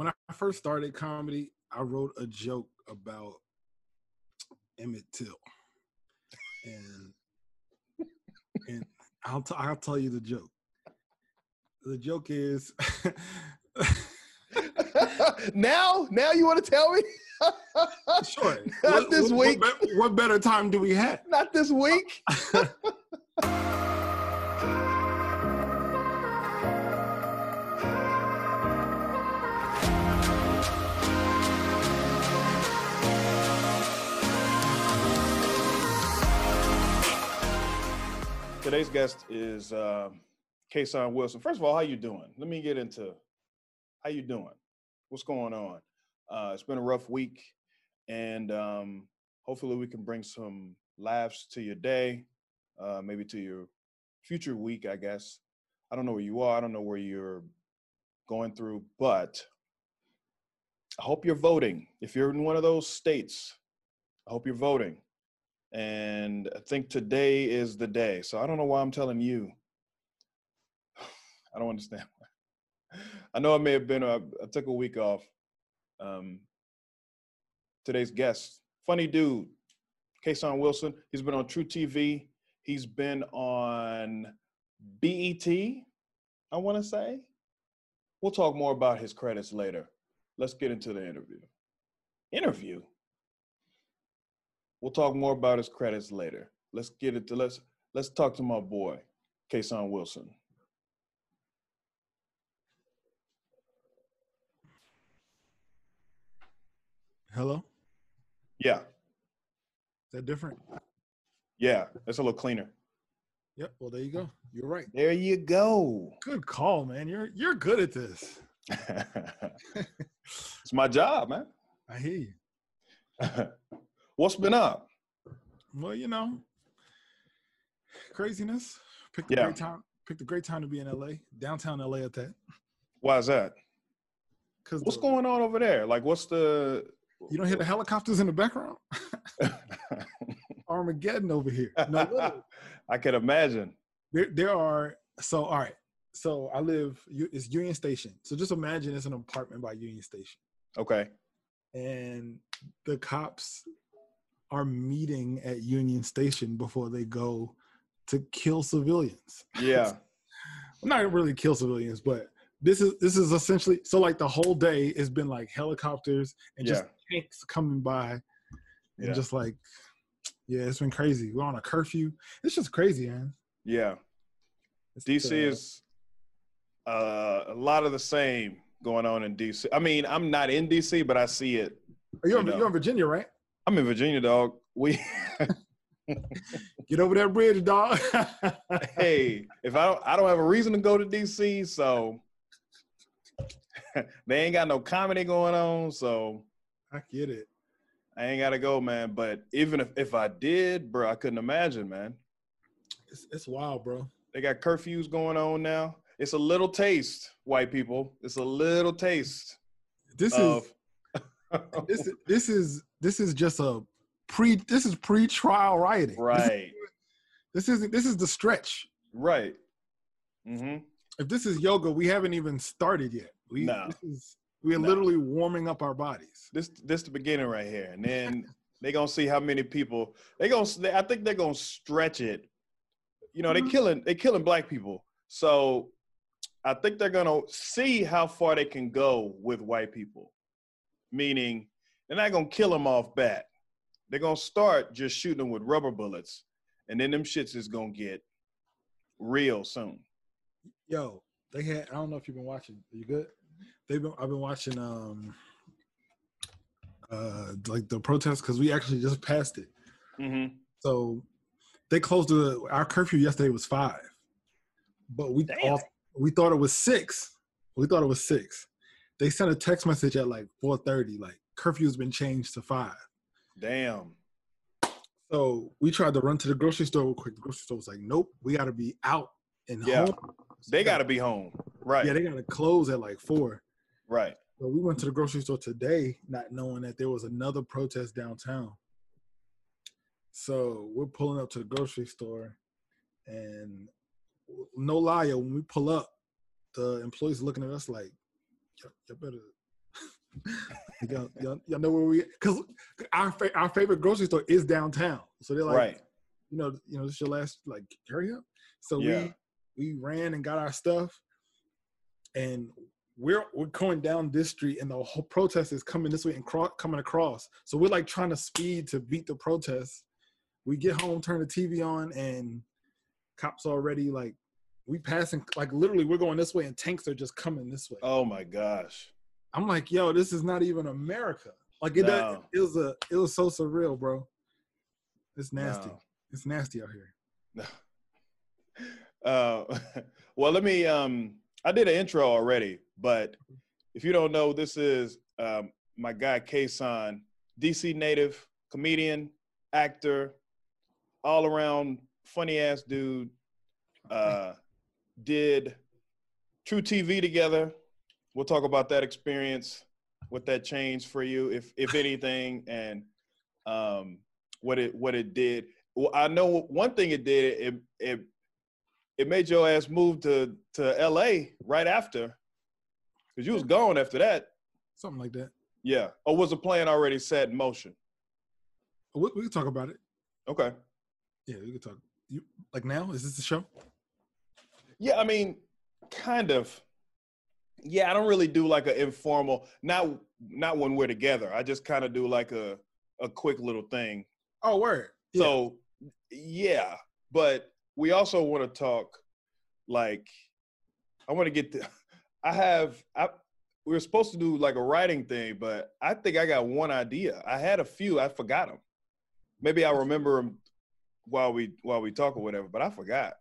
when I first started comedy, I wrote a joke about Emmett Till, and and I'll t- I'll tell you the joke. The joke is now, now you want to tell me? sure. Not What- this what- week. What, what better time do we have? Not this week. Today's guest is uh, Kason Wilson. First of all, how you doing? Let me get into how you doing. What's going on? Uh, it's been a rough week, and um, hopefully we can bring some laughs to your day, uh, maybe to your future week. I guess I don't know where you are. I don't know where you're going through, but I hope you're voting. If you're in one of those states, I hope you're voting. And I think today is the day. So I don't know why I'm telling you. I don't understand. I know I may have been, I took a week off. Um, today's guest, funny dude, Kason Wilson. He's been on truTV. He's been on BET, I want to say. We'll talk more about his credits later. Let's get into the interview. Interview? We'll talk more about his credits later. Let's get it to let's let's talk to my boy, Kason Wilson. Hello. Yeah, Is that different? yeah, it's a little cleaner. Yep. Well, there you go. You're right. There you go. Good call, man. You're you're good at this. it's my job, man. I hear you. What's been up? Well, you know, craziness. Picked a Yeah. great time. Picked a great time to be in LA, downtown LA at that. Why is that? Because What's going on over there? Like, what's the? You don't hear the helicopters in the background? Armageddon over here. No. I can imagine. there, there are. So, all right. So I live. It's Union Station. So just imagine it's an apartment by Union Station, Okay. and the cops are meeting at Union Station before they go to kill civilians. Yeah. not really kill civilians, but this is this is essentially so like the whole day has been like helicopters and just tanks coming by and Yeah. just like yeah, it's been crazy. We're on a curfew. It's just crazy, man. Yeah. It's, DC uh, is uh, a lot of the same going on in DC. I mean, I'm not in DC, but I see it. you're, you know. you're in Virginia, right? I'm in Virginia, dog. We Get over that bridge, dog. hey, if I don't, I don't have a reason to go to DC, so they ain't got no comedy going on, so I get it. I ain't gotta go, man. But even if, if I did, bro, I couldn't imagine, man. It's, it's wild, bro. They got curfews going on now. It's a little taste, white people. It's a little taste This of is this is this is this is just a pre this is pre-trial is- right, This isn't this is the stretch. right. hmm If this is yoga, we haven't even started yet. We No. this is we are No. literally warming up our bodies. This this the beginning right here, and then they're gonna see how many people they gonna. They, I think they're gonna stretch it. You know, they Mhm. killing they killing black people, so I think they're gonna see how far they can go with white people. Meaning, they're not gonna kill them off bat. They're gonna start just shooting them with rubber bullets, and then them shits is gonna get real soon. Yo, they had I don't know if you've been watching. Are you good? They've been I've been watching um uh like the protests because we actually just passed it. Mm-hmm. So they closed the our curfew yesterday was five. But we all we thought it was six. We thought it was six. They sent a text message at like 4:30, like curfew's been changed to five. Damn. So we tried to run to the grocery store real quick. The grocery store was like, nope, we gotta be out and Yeah. home. They gotta be home. Right. Yeah, they gotta close at like four. right. So we went to the grocery store today, not knowing that there was another protest downtown. So we're pulling up to the grocery store, and no lie, yo, when we pull up, the employees looking at us like, "Y'all y'all better, y'all, y'all, y'all know where we because our fa- our favorite grocery store is downtown. So they're like, right. you know, you know, this is your last like hurry up. So Yeah. we we ran and got our stuff, and we're we're going down this street, and the whole protest is coming this way and cro- coming across. So we're like trying to speed to beat the protest. We get home, turn the TV on, and cops already like we passing like literally we're going this way, and tanks are just coming this way. Oh my gosh. I'm like, yo, this is not even America. Like it, does, No. it was a, it was so surreal, bro. It's nasty. No. It's nasty out here. No. Uh, well, let me. Um, I did an intro already, but if you don't know, this is um, my guy Kason, DC native, comedian, actor, all around funny ass dude. Uh, did truTV together. We'll talk about that experience, what that changed for you, if if anything, and um, what it what it did. Well, I know one thing it did. It it it made your ass move to to L.A. right after, because you was gone after that. Something like that. Yeah. Or was the plan already set in motion? We, we can talk about it. Okay. Yeah, we can talk. You like now? Is this the show? Yeah, I mean, kind of. Yeah, I don't really do like an informal. Not not when we're together. I just kind of do like a a quick little thing. Oh, word. Yeah. So yeah, but we also want to talk. Like, I want to get the. I have. I we were supposed to do like a writing thing, but I think I got one idea. I had a few. I forgot them. Maybe I'll remember them while we while we talk or whatever. But I forgot.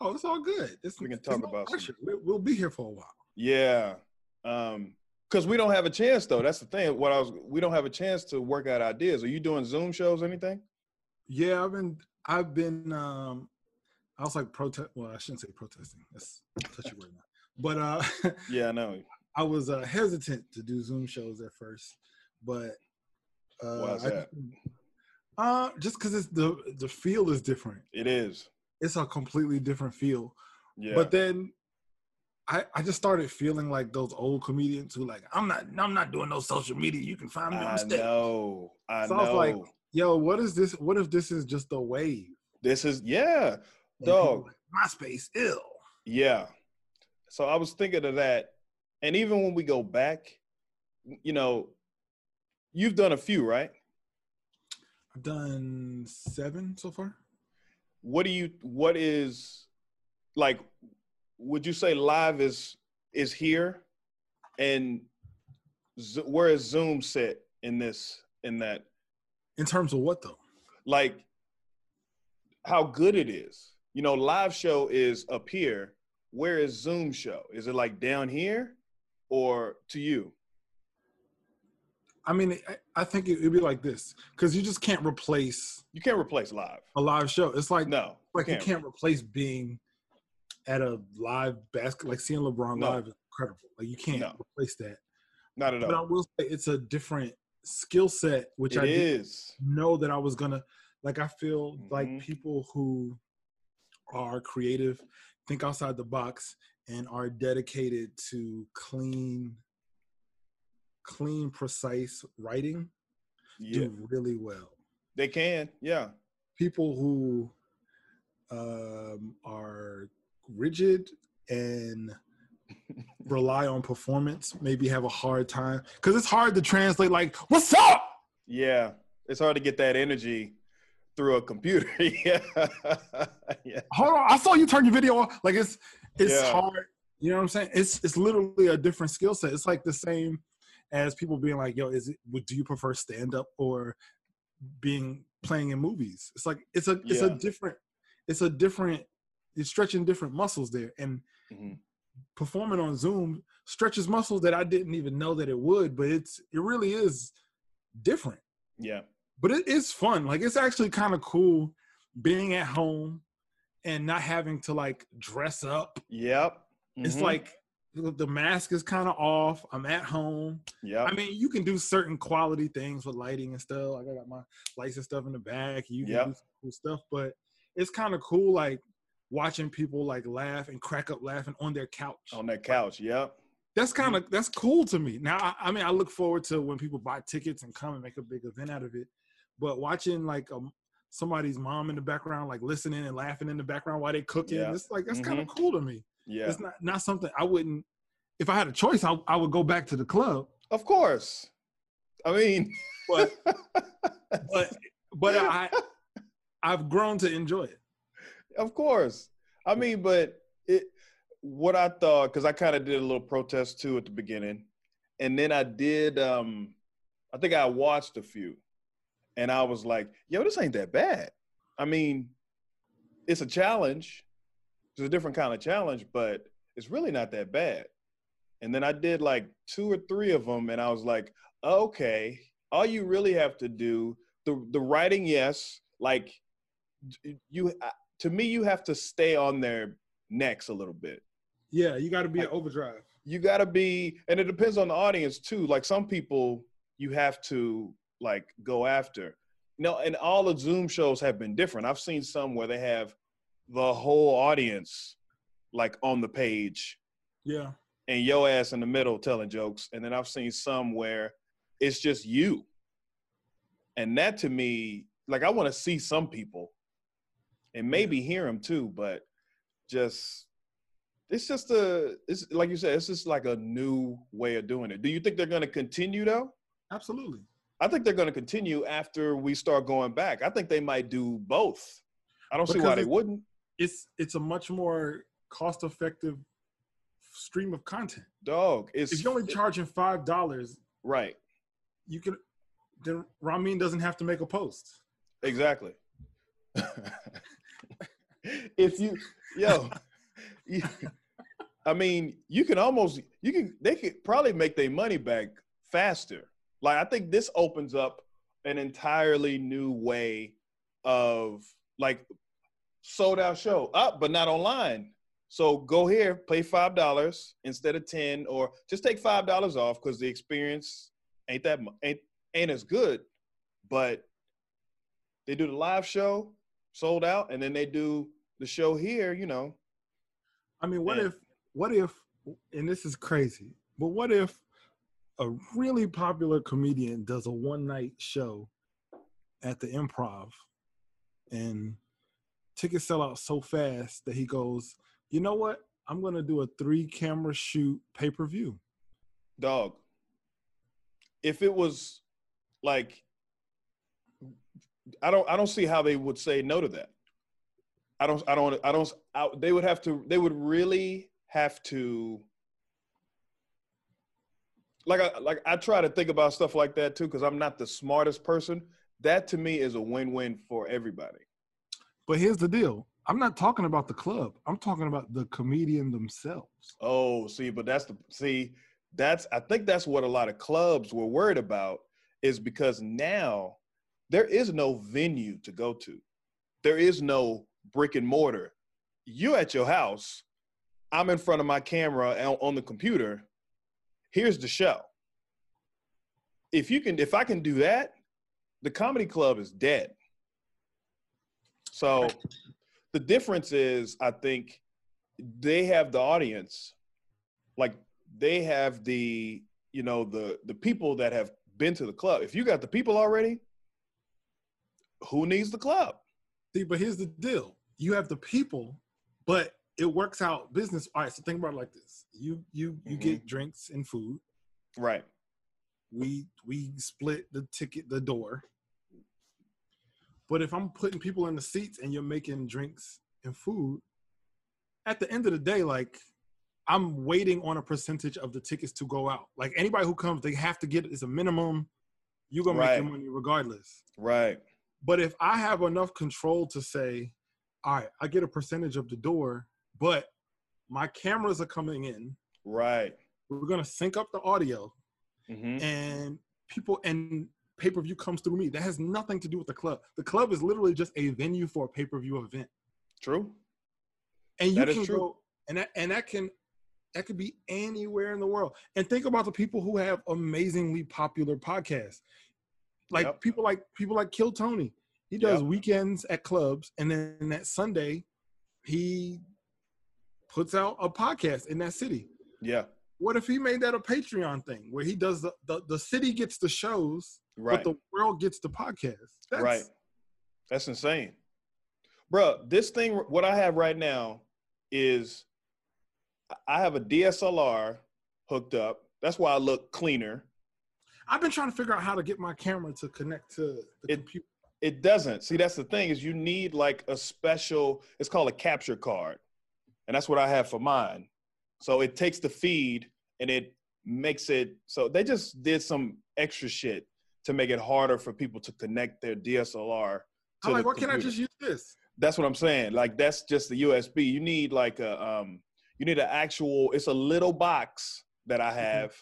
Oh, it's all good. It's, We can talk no about some- pressure. We, we'll be here for a while. Yeah. Um, because we don't have a chance though. That's the thing. What I was we don't have a chance to work out ideas. Are you doing Zoom shows, anything? Yeah, I've been. I've been. um I was like protest. Well, I shouldn't say protesting. That's touchy word now. But uh Yeah, I know. I was uh, hesitant to do Zoom shows at first, but uh, Why is I- uh, just because it's the the feel is different. It is. It's a completely different feel. Yeah. But then I I just started feeling like those old comedians who like I'm not I'm not doing no social media. You can find me on I stage. know. I So I was like, Yo, what is this? What if this is just a wave? this is yeah, And dog. like, MySpace ill. Yeah. So I was thinking of that. And even when we go back, you know, you've done a few, right? I've done seven so far. What do you what is like would you say live is is here and Z- where is Zoom set in this in that In terms of what though? like how good it is. You know, live show is up here. Where is Zoom show? Is it like down here or to you? I mean, I, I think it, would be like this because you just can't replace You can't replace live. a live show. It's like No. like you can't. can't replace being at a live basket like seeing LeBron No. live is incredible. Like you can't No. replace that. Not at all. But I will say it's a different skill set, which It I is. know that I was gonna like. I feel like Mhm. people who are creative, think outside the box, and are dedicated to clean, clean, precise writing Yeah. do really well. They can. Yeah. people who um, are rigid and rely on performance maybe have a hard time because it's hard to translate like what's up Yeah. It's hard to get that energy through a computer. yeah. yeah. hold on i saw you turn your video off like it's it's Yeah. hard you know what i'm saying it's it's literally a different skill set it's like the same as people being like yo is it would do you prefer stand up or being playing in movies it's like it's a it's a different it's a different you're stretching different muscles there and Mhm. performing on Zoom stretches muscles that I didn't even know that it would, but it's it really is different. Yeah. But it is fun. Like it's actually kind of cool being at home and not having to like dress up. Yep. It's Mhm. like the mask is kind of off. I'm at home. Yeah. I mean, you can do certain quality things with lighting and stuff. Like I got my lights and stuff in the back. You can Yep. do some cool stuff, but it's kind of cool like watching people like laugh and crack up laughing on their couch on their couch. Yep. that's kind of that's cool to me. Now, I, I, mean, I look forward to when people buy tickets and come and make a big event out of it. But watching like um, somebody's mom in the background, like listening and laughing in the background while they cooking, yeah. it's like that's mm-hmm. kind of cool to me. Yeah, it's not not something I wouldn't. If I had a choice, I, I would go back to the club. Of course. I mean, but but but I I've grown to enjoy it. Of course. I mean, but it what I thought because I kind of did a little protest too at the beginning, and then I did. um I think I watched a few, and I was like, "Yo, this ain't that bad." I mean, it's a challenge. It's a different kind of challenge, but it's really not that bad. And then I did like two or three of them, and I was like, "Okay, all you really have to do the the writing, yes, like you to me, you have to stay on their necks a little bit. Yeah, you got to be like, an overdrive. You got to be, and it depends on the audience too. Like some people, you have to like go after. You know, and all the Zoom shows have been different. I've seen some where they have the whole audience like on the page. Yeah. And yo ass in the middle telling jokes. And then I've seen some where it's just you. And that to me, like I want to see some people and maybe hear them too, but just it's just a it's like you said, it's just like a new way of doing it. Do you think they're gonna continue though? Absolutely. I think they're gonna continue after we start going back. I think they might do both. I don't because see why they wouldn't. It's it's a much more cost effective stream of content. Dog, if you're only charging five dollars, right? You can then Ramin doesn't have to make a post. Exactly. if you, yo, you, I mean, you can almost, you can, they could probably make their money back faster. Like, I think this opens up an entirely new way of like sold out show up, but not online. So go here, pay five dollars instead of ten, or just take five dollars off because the experience ain't that ain't ain't as good. But they do the live show, sold out, and then they do the show here, you know. I mean, what and, if, what if, and this is crazy, but what if a really popular comedian does a one night show at the improv and tickets sell out so fast that he goes, you know what? I'm to do a three camera shoot pay per view. Dog. If it was like, I don't, I don't see how they would say no to that. I don't, I don't, I don't, I, they would have to, they would really have to, like, I, like I try to think about stuff like that too, because I'm not the smartest person. That to me is a win-win for everybody. But here's the deal. I'm not talking about the club. I'm talking about the comedian themselves. Oh, see, but that's the see, that's I think that's what a lot of clubs were worried about is because now there is no venue to go to. There is no brick and mortar. You at your house, I'm in front of my camera on the computer. Here's the show. If you can, if I can do that, the comedy club is dead. So the difference is, I think they have the audience, like they have the, you know, the the people that have been to the club. If you got the people already, who needs the club? See, but here's the deal you have the people, but it works out business. All right, so think about it like this: you you you mm-hmm. get drinks and food, right? We we split the ticket, the door. But if I'm putting people in the seats and you're making drinks and food, at the end of the day, like I'm waiting on a percentage of the tickets to go out. Like anybody who comes, they have to get it's a minimum. You're gonna right. make your money regardless. Right. But if I have enough control to say, all right, I get a percentage of the door, but my cameras are coming in. Right. We're gonna sync up the audio, mm-hmm. and people and pay per view comes through me. That has nothing to do with the club. The club is literally just a venue for a pay per view event. True. And you that can go and that and that can that could be anywhere in the world. And think about the people who have amazingly popular podcasts. Like yep. people like people like Kill Tony. He does yep. weekends at clubs, and then that Sunday, he puts out a podcast in that city. Yeah. What if he made that a Patreon thing where he does the the, the city gets the shows, Right. but the world gets the podcast? That's, right. That's insane. Bruh, this thing, what I have right now is I have a DSLR hooked up. That's why I look cleaner. I've been trying to figure out how to get my camera to connect to the It- computer. It doesn't. See, that's the thing is you need like a special, it's called a capture card. And that's what I have for mine. So it takes the feed and it makes it so they just did some extra shit to make it harder for people to connect their DSLR. To I'm like, why can't I just use this? That's what I'm saying. Like that's just the USB. You need like a um you need an actual it's a little box that I have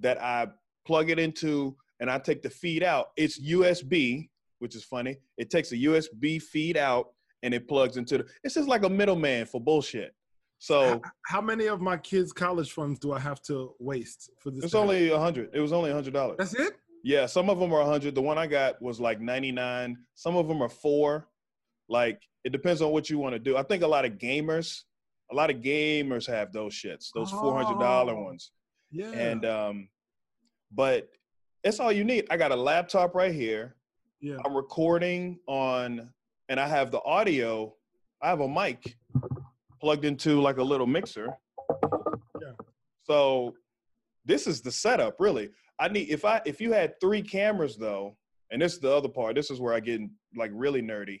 that I plug it into and I take the feed out. It's USB, which is funny. It takes a USB feed out and it plugs into the it's just like a middleman for bullshit. So How many of my kids' college funds do I have to waste for this? it's happen? only a hundred. It was only a hundred dollars. that's it. Yeah, some of them are 100. The one I got was like 99. Some of them are four. Like it depends on what you want to do. I think a lot of gamers, a lot of gamers have those shits, those $400 Oh. ones. Yeah. And um, but it's all you need. I got a laptop right here. yeah. I'm recording on, and I have the audio. I have a mic plugged into like a little mixer. Yeah. So this is the setup, really. I need if I if you had three cameras though, and this is the other part. This is where I get like really nerdy.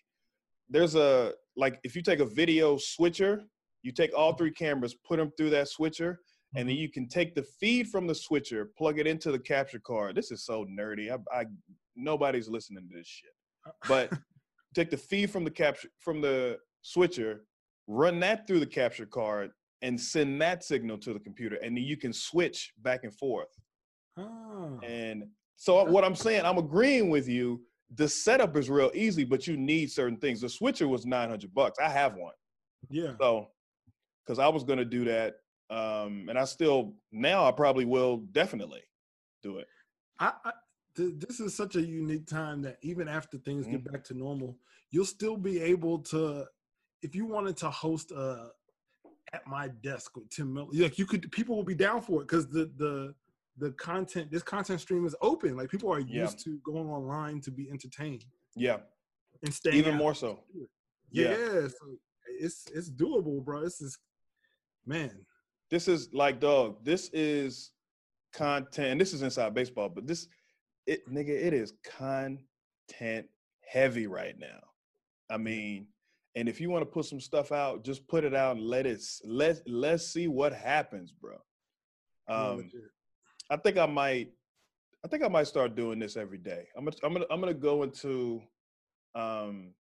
There's a like if you take a video switcher, you take all three cameras, put them through that switcher, and then mm-hmm. you can take the feed from the switcher, plug it into the capture card. This is so nerdy. I, I nobody's listening to this shit. But take the feed from the capture from the switcher, run that through the capture card, and send that signal to the computer, and then you can switch back and forth. Ah. And so what I'm saying, I'm agreeing with you. The setup is real easy, but you need certain things. The switcher was 900 bucks. I have one. yeah. So, because I was gonna do that, um, and I still now I probably will definitely do it. I, I th- this is such a unique time that even after things Mm-hmm. get back to normal, you'll still be able to, if you wanted to host a at my desk with Tim Miller, like you could, people will be down for it because the the the content, this content stream is open. Like people are Yeah. used to going online to be entertained Yeah, and staying even out. more so. Yeah, Yeah. so it's it's doable, bro. This is man. This is like dog. This is content. This is inside baseball, but this it nigga, it is content heavy right now. I mean, and if you want to put some stuff out, just put it out and let it let let's see what happens, bro. Um. I think I might. I think I might start doing this every day. I'm gonna. I'm gonna. I'm gonna go into, um,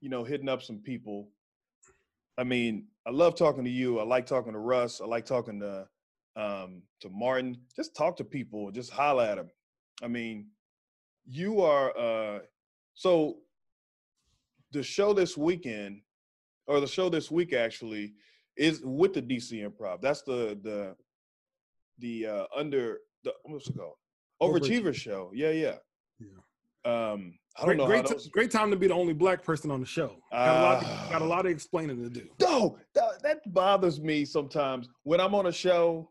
you know, hitting up some people. I mean, I love talking to you. I like talking to Russ. I like talking to, um, to Martin. Just talk to people. Just holler at them. I mean, you are. Uh, so, the show this weekend, or the show this week actually, is with the DC Improv. That's the the the uh under the what's it called overachiever show yeah yeah Yeah. um i don't Great, know great, those great time to be the only black person on the show. Got, a, lot Ah. got a lot of explaining to do. no that, that bothers me sometimes when i'm on a show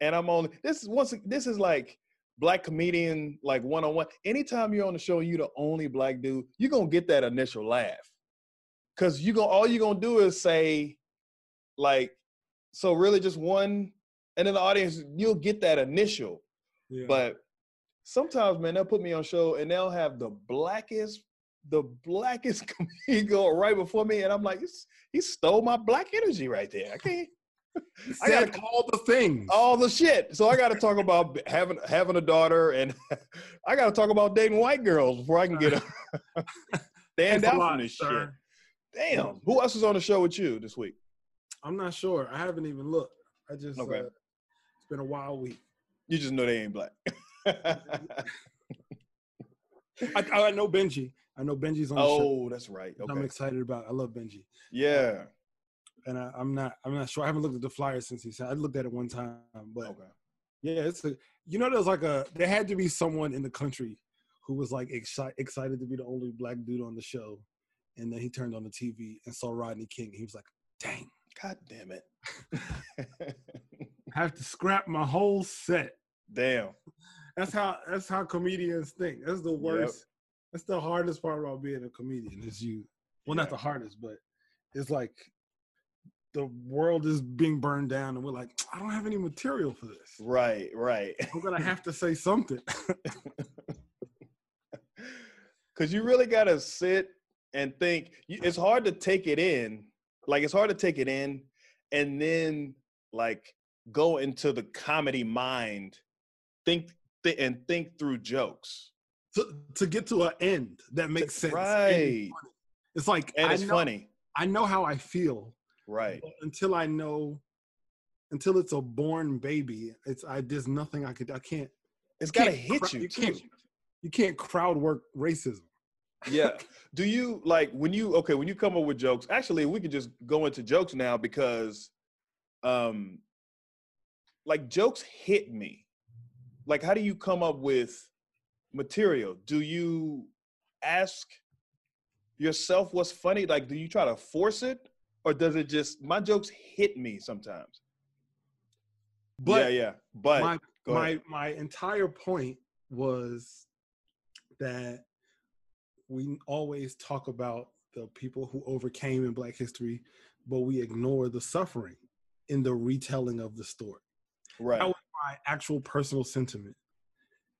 and i'm on this is once this is like black comedian like one-on-one anytime you're on the show you're the only black dude you're gonna get that initial laugh because you go all you're gonna do is say like so really just one and in the audience you'll get that initial Yeah. But sometimes, man, they'll put me on show and they'll have the blackest, the blackest comedian right before me, and I'm like, he stole my black energy right there. I can't I gotta- all the things. all the shit. So I got to talk about having having a daughter, and I got to talk about dating white girls before I can get a stand out from this shit. Damn, who else is on the show with you this week? I'm not sure. I haven't even looked. I just Okay. uh, been a wild week. You just know they ain't black. I, I know Benji. I know Benji's on the show. oh, that's right. which I'm excited about. I love Benji, Yeah. Uh, and I, I'm not. I'm not sure. I haven't looked at the flyer since he said. I looked at it one time, but Okay. yeah, it's a. You know, there's like a. There had to be someone in the country who was like exci- excited to be the only black dude on the show, and then he turned on the TV and saw Rodney King. He was like, "Dang." God damn it. have to scrap my whole set. Damn. That's how that's how comedians think. That's the worst. That's the hardest part about being a comedian is you. Well, not the hardest, but it's like the world is being burned down, and we're like, I don't have any material for this. Right, right. I'm gonna have to say something. Cause you really gotta sit and think. It's hard to take it in. Like it's hard to take it in and then like go into the comedy mind, think th- and think through jokes. to, to get to an end that makes sense. Right. It's like And I it's know, funny. I know how I feel, Right. until I know, until it's a born baby, it's I. There's nothing I could. I can't. It's can't gotta hit cra- you, You too. can't. You can't crowd work racism. yeah. Do you like when you okay when you come up with jokes? Actually, we could just go into jokes now because, um, like jokes hit me. Like, how do you come up with material? Do you ask yourself what's funny? Like, do you try to force it, or does it just my jokes hit me sometimes? But yeah, yeah. But my my my entire point was that we always talk about the people who overcame in Black history, but we ignore the suffering in the retelling of the story. Right, That was my actual personal sentiment,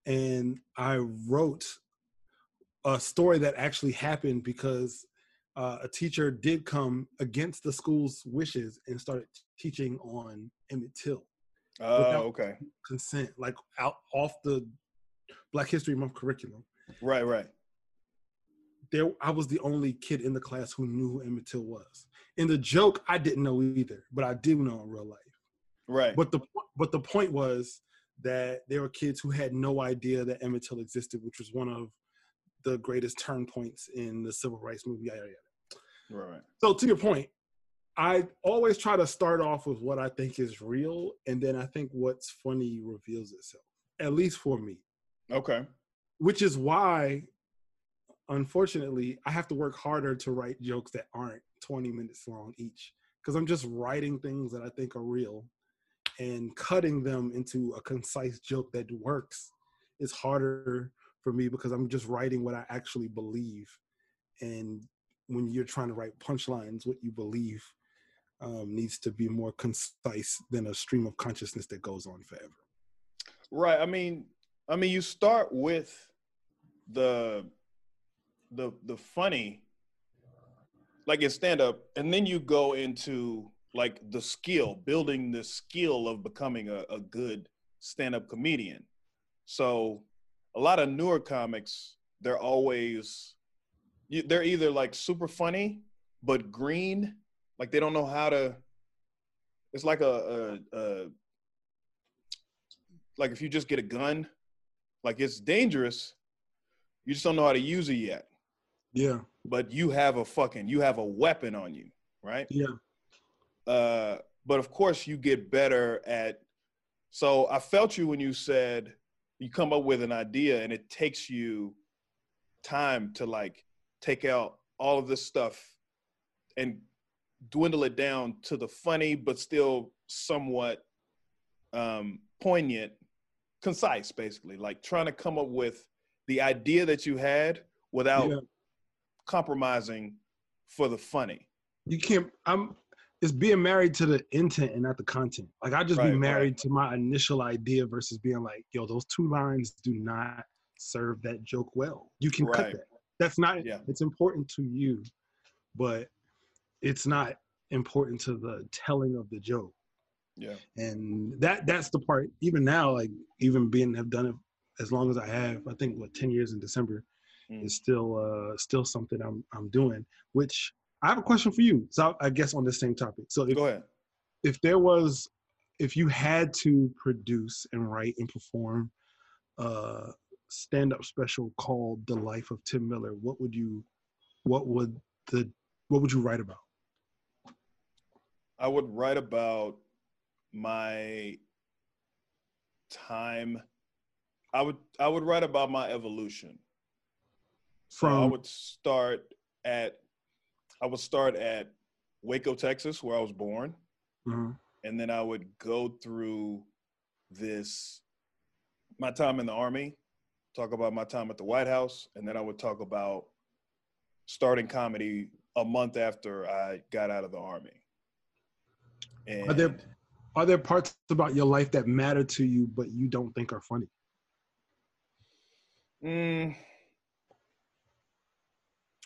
and I wrote a story that actually happened because uh, a teacher did come against the school's wishes and started teaching on Emmett Till oh, okay, consent, like out off the Black History Month curriculum. right, right, There, I was the only kid in the class who knew who Emmett Till was. In the joke, I didn't know either, but I do know in real life. Right. But the but the point was that there were kids who had no idea that Emmett Till existed, which was one of the greatest turn points in the civil rights movement. Yada, yada. right, right. So to your point, I always try to start off with what I think is real, and then I think what's funny reveals itself. At least for me. Okay. which is why unfortunately i have to work harder to write jokes that aren't 20 minutes long each because i'm just writing things that i think are real and cutting them into a concise joke that works is harder for me because i'm just writing what i actually believe and when you're trying to write punchlines what you believe um, needs to be more concise than a stream of consciousness that goes on forever Right. I mean, I mean, you start with the the the funny, like in stand up, and then you go into like the skill, building the skill of becoming a, a good stand up comedian. So a lot of newer comics, they're always they're either like super funny but green, like they don't know how to. It's like a, a, a like if you just get a gun, like it's dangerous. You just don't know how to use it yet. yeah But you have a fucking you have a weapon on you, right? yeah Uh, but of course you get better at. So I felt you when you said you come up with an idea and it takes you time to like take out all of this stuff and dwindle it down to the funny but still somewhat um, poignant, concise, basically. Like trying to come up with the idea that you had without Yeah. compromising for the funny. you can't i'm it's being married to the intent and not the content like i just Right, be right. married to my initial idea versus being like yo those two lines do not serve that joke well you can cut that that's not Yeah. it's important to you but it's not important to the telling of the joke Yeah. and that that's the part even now like even being have done it as long as i have i think what 10 years in december Mm. is still uh still something i'm i'm doing which i have a question for you so i guess on the same topic so if, Go ahead. if there was if you had to produce and write and perform a stand-up special called the life of tim miller what would you what would the what would you write about I would write about my time. I would I would write about my evolution. So I would start at I would start at Waco, Texas, where I was born, Mhm. and then I would go through this my time in the army, talk about my time at the White House, and then I would talk about starting comedy a month after I got out of the army. And are there are there parts about your life that matter to you but you don't think are funny? Mm,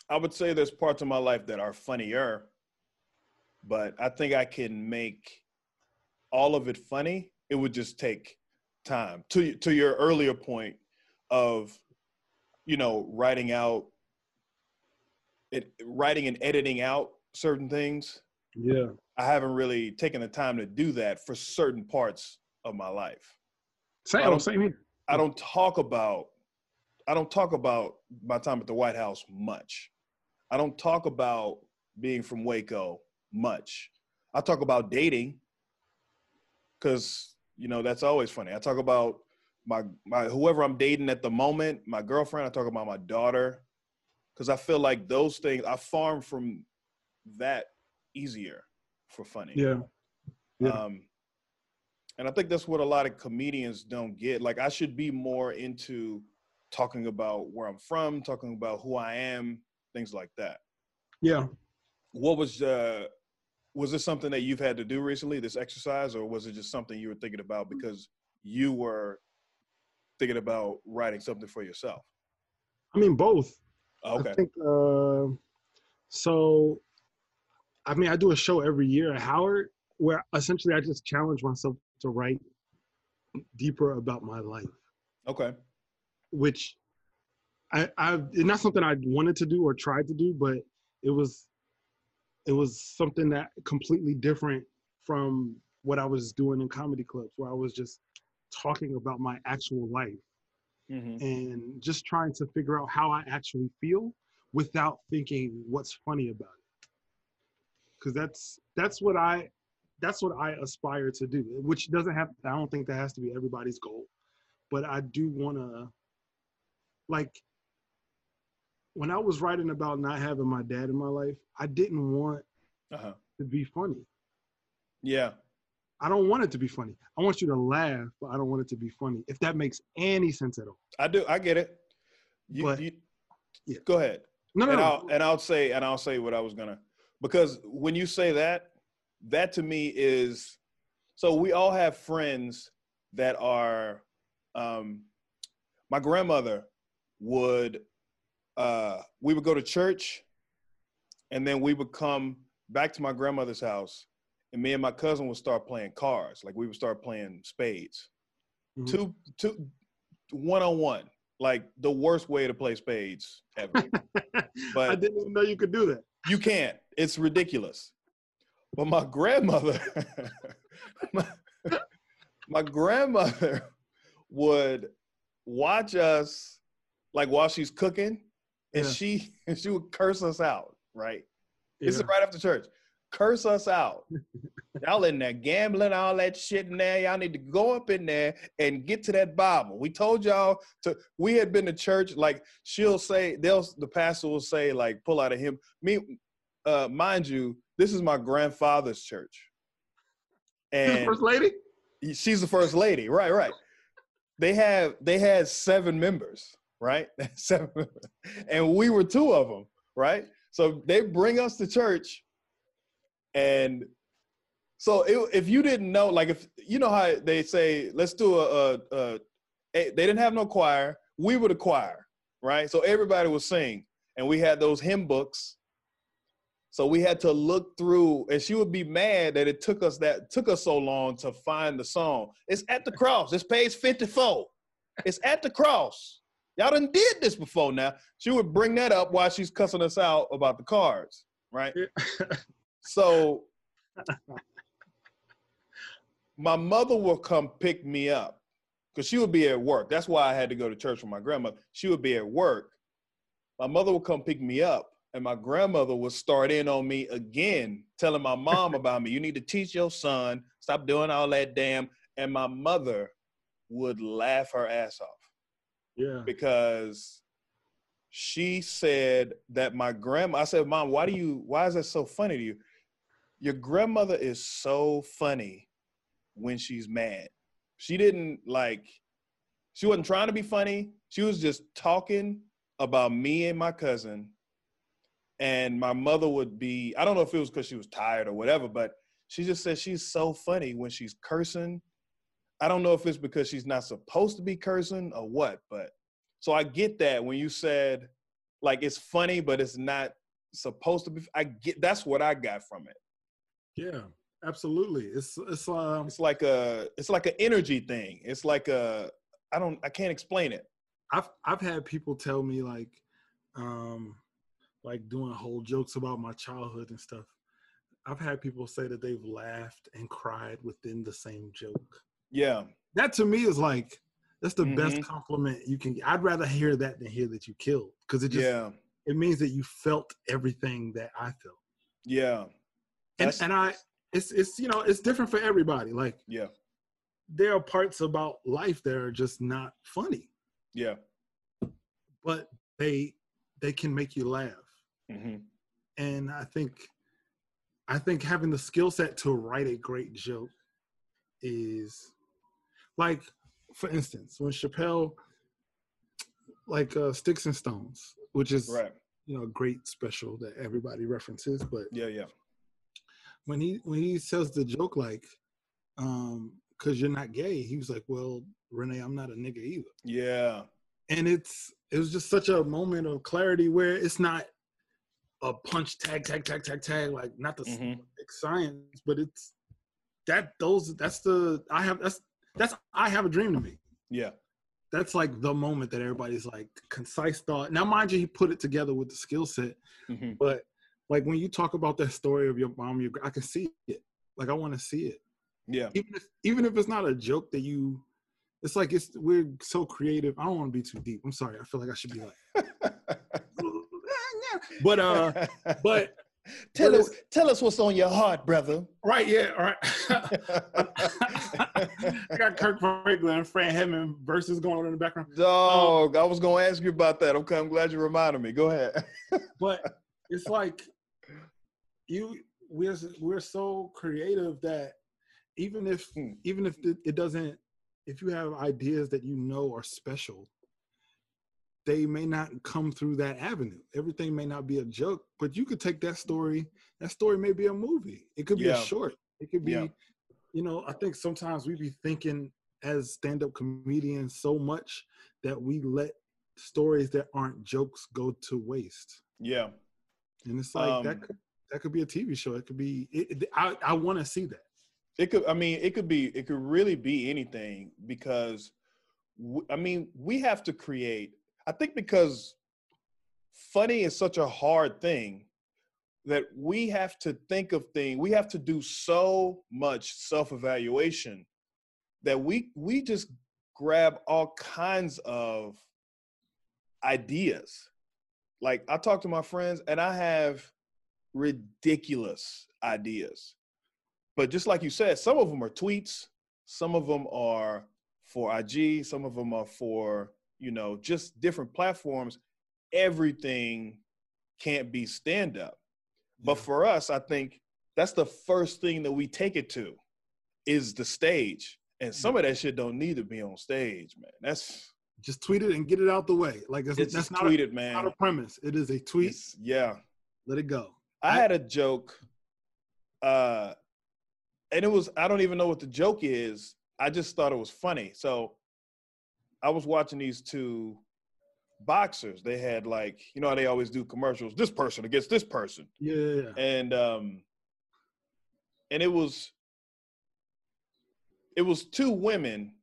I would say there's parts of my life that are funnier, but I think I can make all of it funny. It would just take time. To to your earlier point of, you know, writing out, it, writing and editing out certain things. Yeah, I haven't really taken the time to do that for certain parts of my life. Same, I don't, same here. I don't talk about I don't talk about my time at the White House much. I don't talk about being from Waco much. I talk about dating because you know that's always funny. I talk about my my whoever I'm dating at the moment, my girlfriend. I talk about my daughter because I feel like those things I farm from that easier for funny. Yeah. yeah. Um, and I think that's what a lot of comedians don't get. Like I should be more into talking about where I'm from, talking about who I am, things like that. Yeah. What was uh was this something that you've had to do recently, this exercise, or was it just something you were thinking about because you were thinking about writing something for yourself? I mean, both. Okay. I think uh, so. I mean, I do a show every year at Howard where essentially I just challenge myself to write deeper about my life. Okay. Which I, I, not something I wanted to do or tried to do, but it was, it was something that completely different from what I was doing in comedy clubs, where I was just talking about my actual life mm-hmm. and just trying to figure out how I actually feel without thinking what's funny about it. Because that's that's what I that's what I aspire to do, which doesn't have I don't think that has to be everybody's goal, but I do want to like when I was writing about not having my dad in my life, I didn't want uh-huh. to be funny. Yeah. I don't want it to be funny. I want you to laugh, but I don't want it to be funny. If that makes any sense at all. I do. I get it. You, but, you yeah. go ahead. No, no, and no. I'll, and I'll say, and I'll say what I was gonna, because when you say that, that to me is, so we all have friends that are, um, my grandmother would uh, we would go to church and then we would come back to my grandmother's house and me and my cousin would start playing cards. Like we would start playing spades. Mm-hmm. two two one on one like the worst way to play spades ever. But i didn't even know you could do that. You can't. It's ridiculous. But my grandmother my, my grandmother would watch us like while she's cooking and yeah. she and she would curse us out, right? Yeah. This is right after church. Curse us out. y'all in there gambling, all that shit in there. Y'all need to go up in there and get to that Bible. We told y'all to. We had been to church. Like she'll say, they'll the pastor will say, like, pull out of him. Me, uh, mind you, this is my grandfather's church. And first lady. She's the first lady. Right, right. They have they had seven members right? and we were two of them, right? So they bring us to church, and so it, if you didn't know, like if you know how they say, let's do a, a, a, a, they didn't have no choir, we were the choir, right? So everybody would sing, and we had those hymn books. So we had to look through, and she would be mad that it took us that took us so long to find the song. It's at the cross. It's page fifty four. It's at the cross. Y'all done did this before now. She would bring that up while she's cussing us out about the cards, right? so my mother will come pick me up because she would be at work. That's why I had to go to church with my grandmother. She would be at work. My mother would come pick me up, and my grandmother would start in on me again, telling my mom about me. You need to teach your son, stop doing all that damn. And my mother would laugh her ass off. Yeah. Because she said that my grandma, I said, Mom, why do you, why is that so funny to you? Your grandmother is so funny when she's mad. She didn't like she wasn't trying to be funny. She was just talking about me and my cousin. And my mother would be, I don't know if it was because she was tired or whatever, but she just said she's so funny when she's cursing. I don't know if it's because she's not supposed to be cursing or what, but so I get that when you said like it's funny, but it's not supposed to be. I get that's what I got from it. Yeah, absolutely. It's it's um It's like a it's like an energy thing. It's like a I don't I can't explain it. I've I've had people tell me like um like doing whole jokes about my childhood and stuff. I've had people say that they've laughed and cried within the same joke. Yeah. That to me is like that's the best Mhm. compliment you can I'd rather hear that than hear that you killed because it just yeah. it means that you felt everything that I felt. Yeah. And That's- and I it's it's you know, it's different for everybody. Like Yeah. there are parts about life that are just not funny, Yeah. but they they can make you laugh. hmm and I think I think having the skill set to write a great joke is like for instance when Chappelle like uh Sticks and Stones which is Right. you know a great special that everybody references but Yeah. Yeah. when he when he says the joke like um cuz you're not gay he was like well Renee I'm not a nigga either Yeah. and it's it was just such a moment of clarity where it's not a punch tag tag tag tag tag like not the Mhm. science but it's that those that's the i have that's that's i have a dream to me. Yeah. that's like the moment that everybody's like concise thought. Now mind you he put it together with the skill set hmm but like when you talk about that story of your mom your i can see it. Like i want to see it. Yeah. even if even if it's not a joke that you it's like it's we're so creative. I don't want to be too deep. I'm sorry. I feel like i should be like but uh but tell us tell us what's on your heart, brother. right yeah all right i got kirk franklin and Fred Hammond verses going on in the background Dog, I was gonna ask you about that. Okay, I'm glad you reminded me. Go ahead. but it's like you we're we're so creative that even if Hmm. even if it doesn't if you have ideas that you know are special they may not come through that avenue everything may not be a joke but you could take that story that story may be a movie it could be Yeah. a short it could be Yeah. you know i think sometimes we be thinking as stand-up comedians so much that we let stories that aren't jokes go to waste yeah. and it's like that Um, could that could be a TV show. It could be. It, it- I I want to see that. It could. I mean, it could be. It could really be anything because, w- I mean, we have to create. I think because funny is such a hard thing that we have to think of things. We have to do so much self-evaluation that we we just grab all kinds of ideas. Like I talk to my friends and I have ridiculous ideas. But just like you said, some of them are tweets, some of them are for IG, some of them are for, you know, just different platforms. Everything can't be stand up. But Yeah. for us, I think that's the first thing that we take it to is the stage. And some of that shit don't need to be on stage, man. That's Just tweet it and get it out the way. Like it's, it's that's just not tweeted, a, man. not a premise. It is a tweet. It's- yeah. Let it go. I I- had a joke, uh, and it was I don't even know what the joke is. I just thought it was funny. So I was watching these two boxers. They had like you know how they always do commercials. This person against this person, Yeah, and um, and it was it was two women,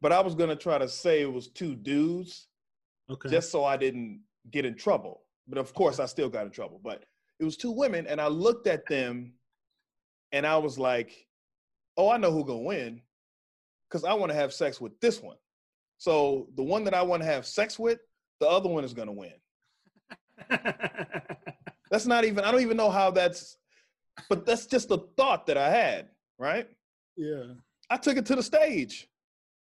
but I was gonna try to say it was two dudes Okay. just so I didn't get in trouble. But of course, I still got in trouble. But it was two women, and I looked at them, and I was like, "Oh, I know who gonna win, because I want to have sex with this one. So the one that I want to have sex with, the other one is gonna win. That's not even. I don't even know how that's. But that's just a thought that I had, right? yeah. I took it to the stage,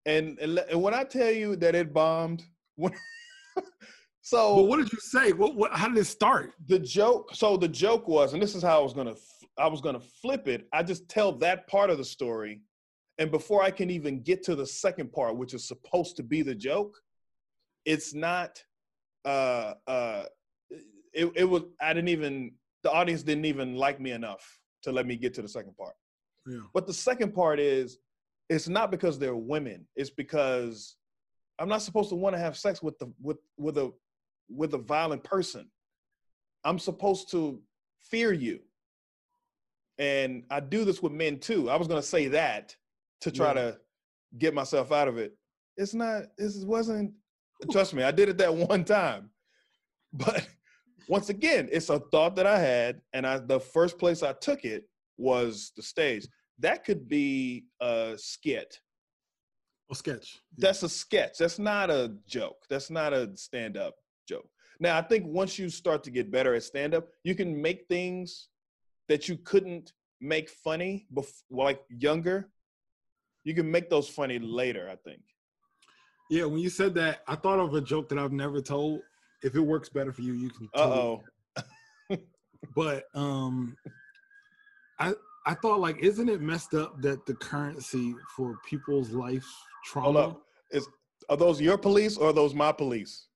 and and, and when I tell you that it bombed, when, so But what did you say? What, what? How did it start? the joke so the joke was and this is how i was going to, I was gonna flip it i just tell that part of the story And before I can even get to the second part, which is supposed to be the joke, it's not. Uh, uh, it it was. I didn't even. The audience didn't even like me enough to let me get to the second part. Yeah. But the second part is, it's not because they're women. It's because I'm not supposed to want to have sex with the with with a with a violent person. I'm supposed to fear you. And I do this with men too. I was gonna say that to try Yeah. to get myself out of it. It's not. This wasn't. Trust me, I did it that one time. But once again, it's a thought that I had, and I the first place I took it was the stage. That could be a skit. A sketch. That's a sketch. That's not a joke. That's not a stand-up joke. Now, I think once you start to get better at stand-up, you can make things that you couldn't make funny before, like younger. You can make those funny later. I think. Yeah, when you said that, I thought of a joke that I've never told. If it works better for you, you can. Uh oh. But um, I I thought like, isn't it messed up that the currency for people's life trauma? Is are those your police or are those my police?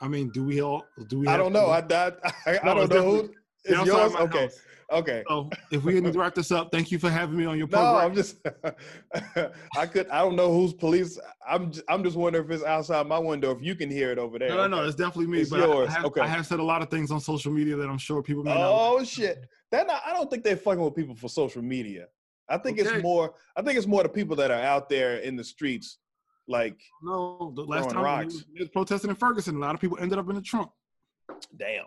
I mean, do we all? Do we? I don't know. I police? I, I, I No, don't it's know who. It's yours. Okay. house. Okay. So if we need to wrap this up, thank you for having me on your program. No. I'm just. I could. I don't know who's police. I'm. Just, I'm just wondering if it's outside my window. If you can hear it over there. no, no, no, it's definitely me. It's but I- yours. I, have, Okay. I have said a lot of things on social media that I'm sure people may not. Oh shit! That I don't think they're fucking with people for social media. I think Okay. it's more. I think it's more the people that are out there in the streets, like, No, the last time rocks. they was protesting in Ferguson, a lot of people ended up in the trunk. damn.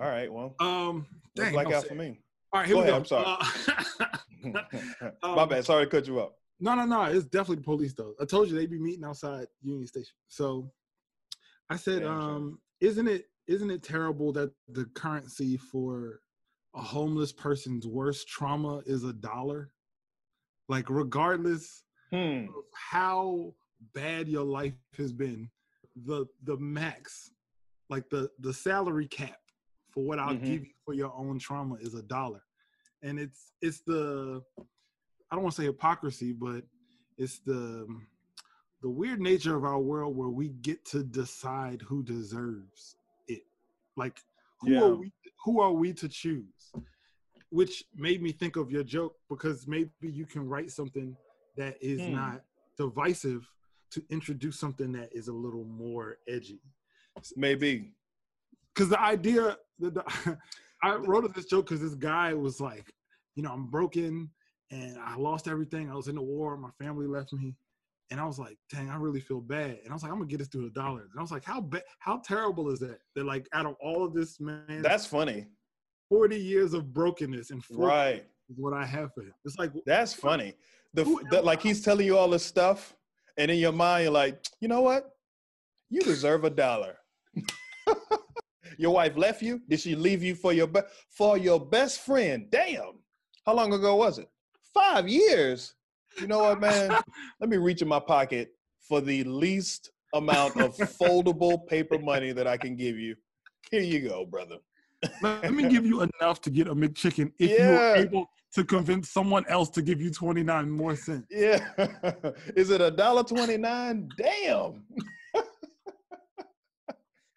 All right, well, Um, dang, no, out for me. All right, here Go we ahead, go. I'm sorry. Uh, My Um, bad. Sorry to cut you up. No, no, no. It's definitely the police though. I told you they'd be meeting outside Union Station. So I said, Damn um, isn't it isn't it terrible that the currency for a homeless person's worst trauma is a dollar? Like regardless Hmm. of how bad your life has been, the the max, like the the salary cap for what I'll Mhm. give you for your own trauma is a dollar. And it's it's the I don't want to say hypocrisy, but it's the the weird nature of our world where we get to decide who deserves it. Like who Yeah. are we who are we to choose? Which made me think of your joke because maybe you can write something that is Hmm. not divisive to introduce something that is a little more edgy. Maybe. Because the idea, the, the, I wrote this joke because this guy was like, you know, I'm broken and I lost everything. I was in the war. My family left me. And I was like, dang, I really feel bad. And I was like, I'm gonna get this to a dollar. And I was like, how bad, how terrible is that? That like out of all of this, man, That's funny. 40 years of brokenness and 40 Right. is what I have for him. It's like, That's funny. The, the like he's telling you all this stuff, and in your mind you're like, you know what? You deserve a dollar. your wife left you. Did she leave you for your be- for your best friend? Damn. How long ago was it? Five years. You know what, man? Let me reach in my pocket for the least amount of foldable paper money that I can give you. Here you go, brother. let me give you enough to get a McChicken if Yeah. you're able to convince someone else to give you 29 more cents. Yeah. Is it a dollar twenty nine? Damn.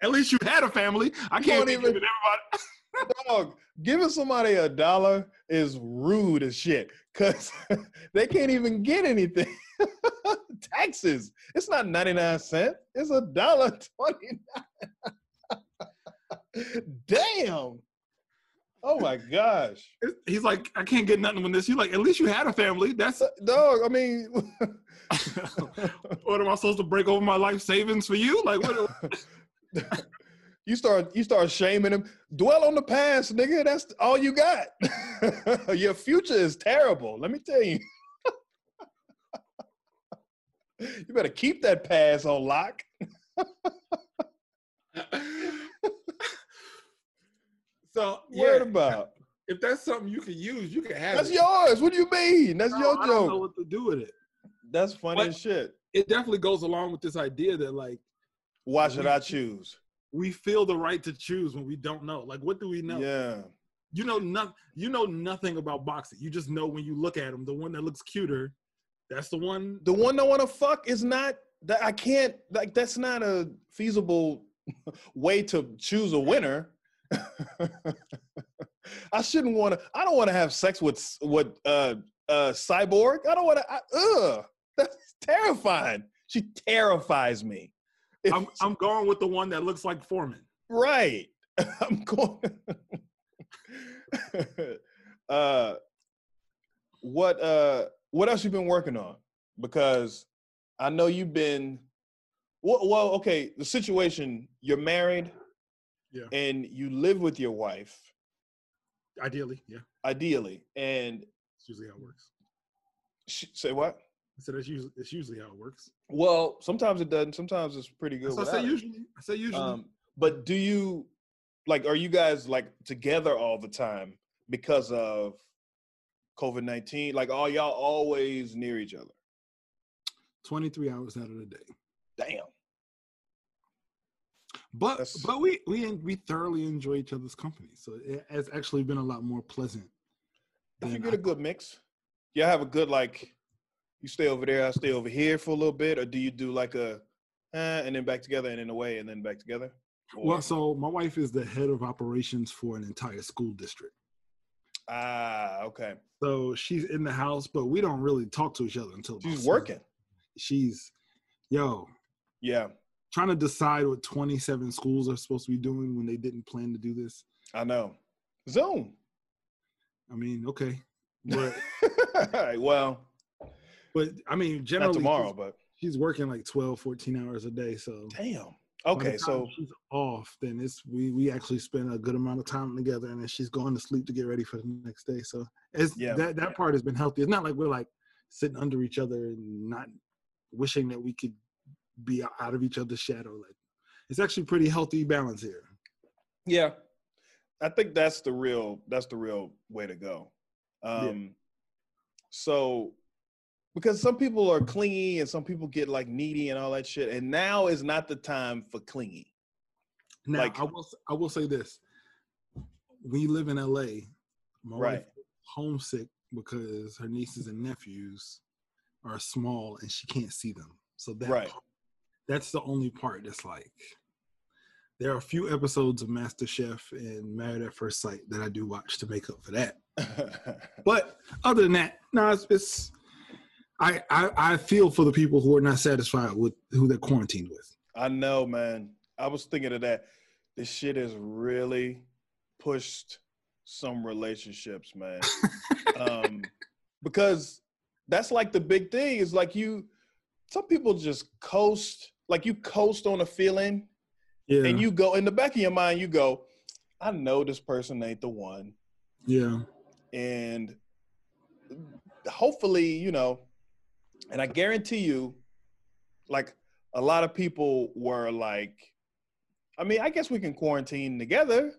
At least you had a family. I You can't even- everybody. Dog, giving somebody a dollar is rude as shit because they can't even get anything. Taxes. It's not 99 cents. It's a dollar 29. Damn. Oh my gosh. He's like, I can't get nothing with this. You're like, at least you had a family. That's uh, Dog, I mean, what am I supposed to break over my life savings for you? Like, what? You start you start shaming him. Dwell on the past, nigga. That's all you got. Your future is terrible. Let me tell you. you better keep that past on lock. so yeah, Word about. if that's something you can use, you can have That's it. yours. What do you mean? That's No, your I don't know joke. what to do with it. That's funny But- as shit. It definitely goes along with this idea that like Why should we- I choose? we feel the right to choose when we don't know. Like, what do we know? Yeah. You know nothing. You know nothing about boxing. You just know when you look at them, the one that looks cuter That's the one. The one I want to fuck is not that I can't like that's not a feasible way to choose a winner. I shouldn't want to. I don't want to have sex with with uh uh cyborg. I don't want to. Ugh, that's terrifying. She terrifies me. I'm I'm going with the one that looks like Foreman. right. I'm going. uh, what uh what else you been working on? Because I know you've been. Well, well, okay. The situation: you're married, Yeah. and you live with your wife, Ideally, yeah. ideally. And It's usually how it works. sh- say what? I said that's usually it's usually how it works. Well, sometimes it doesn't. Sometimes it's pretty good. I say it. usually. I say usually. Um, but do you like? Are you guys like together all the time because of COVID nineteen? Like, are y'all always near each other? 23 hours out of the day. Damn. But That's- but we we we thoroughly enjoy each other's company. So it has actually been a lot more pleasant. If you get I a good mix, y'all have a good like. You stay over there, I stay over here for a little bit, or do you do like a, eh, and then back together, and then away, and then back together? Or- Well, so my wife is the head of operations for an entire school district. ah, okay. So she's in the house, but we don't really talk to each other until She's seven. working. She's, yo, Yeah, trying to decide what 27 schools are supposed to be doing when they didn't plan to do this. I know. Zoom. I mean, okay, but well, but I mean, generally, not tomorrow, she's, but she's working like 12, 14 hours a day. So damn. Okay, so she's off, then it's we we actually spend a good amount of time together, and then she's going to sleep to get ready for the next day. So it's Yeah. that that part has been healthy. It's not like we're like sitting under each other and not wishing that we could be out of each other's shadow. Like it's actually pretty healthy balance here. Yeah, I think that's the real that's the real way to go. Um, So, because some people are clingy and some people get like needy and all that shit, and now is not the time for clingy. Now Like- I will I will say this: we live in LA. My Right. wife homesick because her nieces and nephews are small and she can't see them. So that Right. part- that's the only part that's like. There are a few episodes of Master Chef and Married at First Sight that I do watch to make up for that. But other than that, no, it's, it's I, I I feel for the people who are not satisfied with who they're quarantined with. I know, man. I was thinking of that. This shit has really pushed some relationships, man. um, because that's like the big thing is like you, some people just coast, like you coast on a feeling Yeah, and you go in the back of your mind, you go, I know this person ain't the one. yeah, And hopefully, you know, and I guarantee you, like a lot of people were like, I mean, I guess we can quarantine together.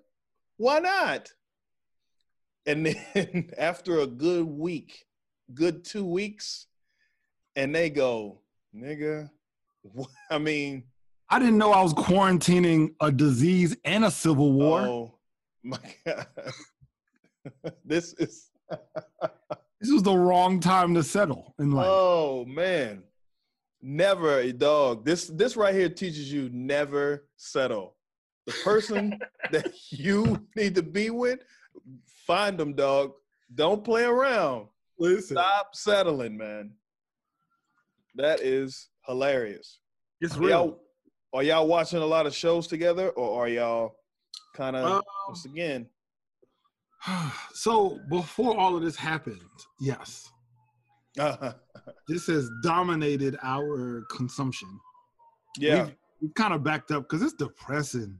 Why not? And then after a good week, good two weeks, and they go, nigga, I mean, I didn't know I was quarantining a disease and a civil war. oh my God. this is, This was the wrong time to settle in life. oh man. Never a dog. This this right here teaches you never settle. The person that you need to be with, find them, dog. Don't play around. Listen, Stop settling, man. That is hilarious. it's real. y'all, are y'all watching a lot of shows together, or are y'all kind of Um, once again? so before all of this happened, yes, this has dominated our consumption. yeah. We've, we've kind of backed up because it's depressing.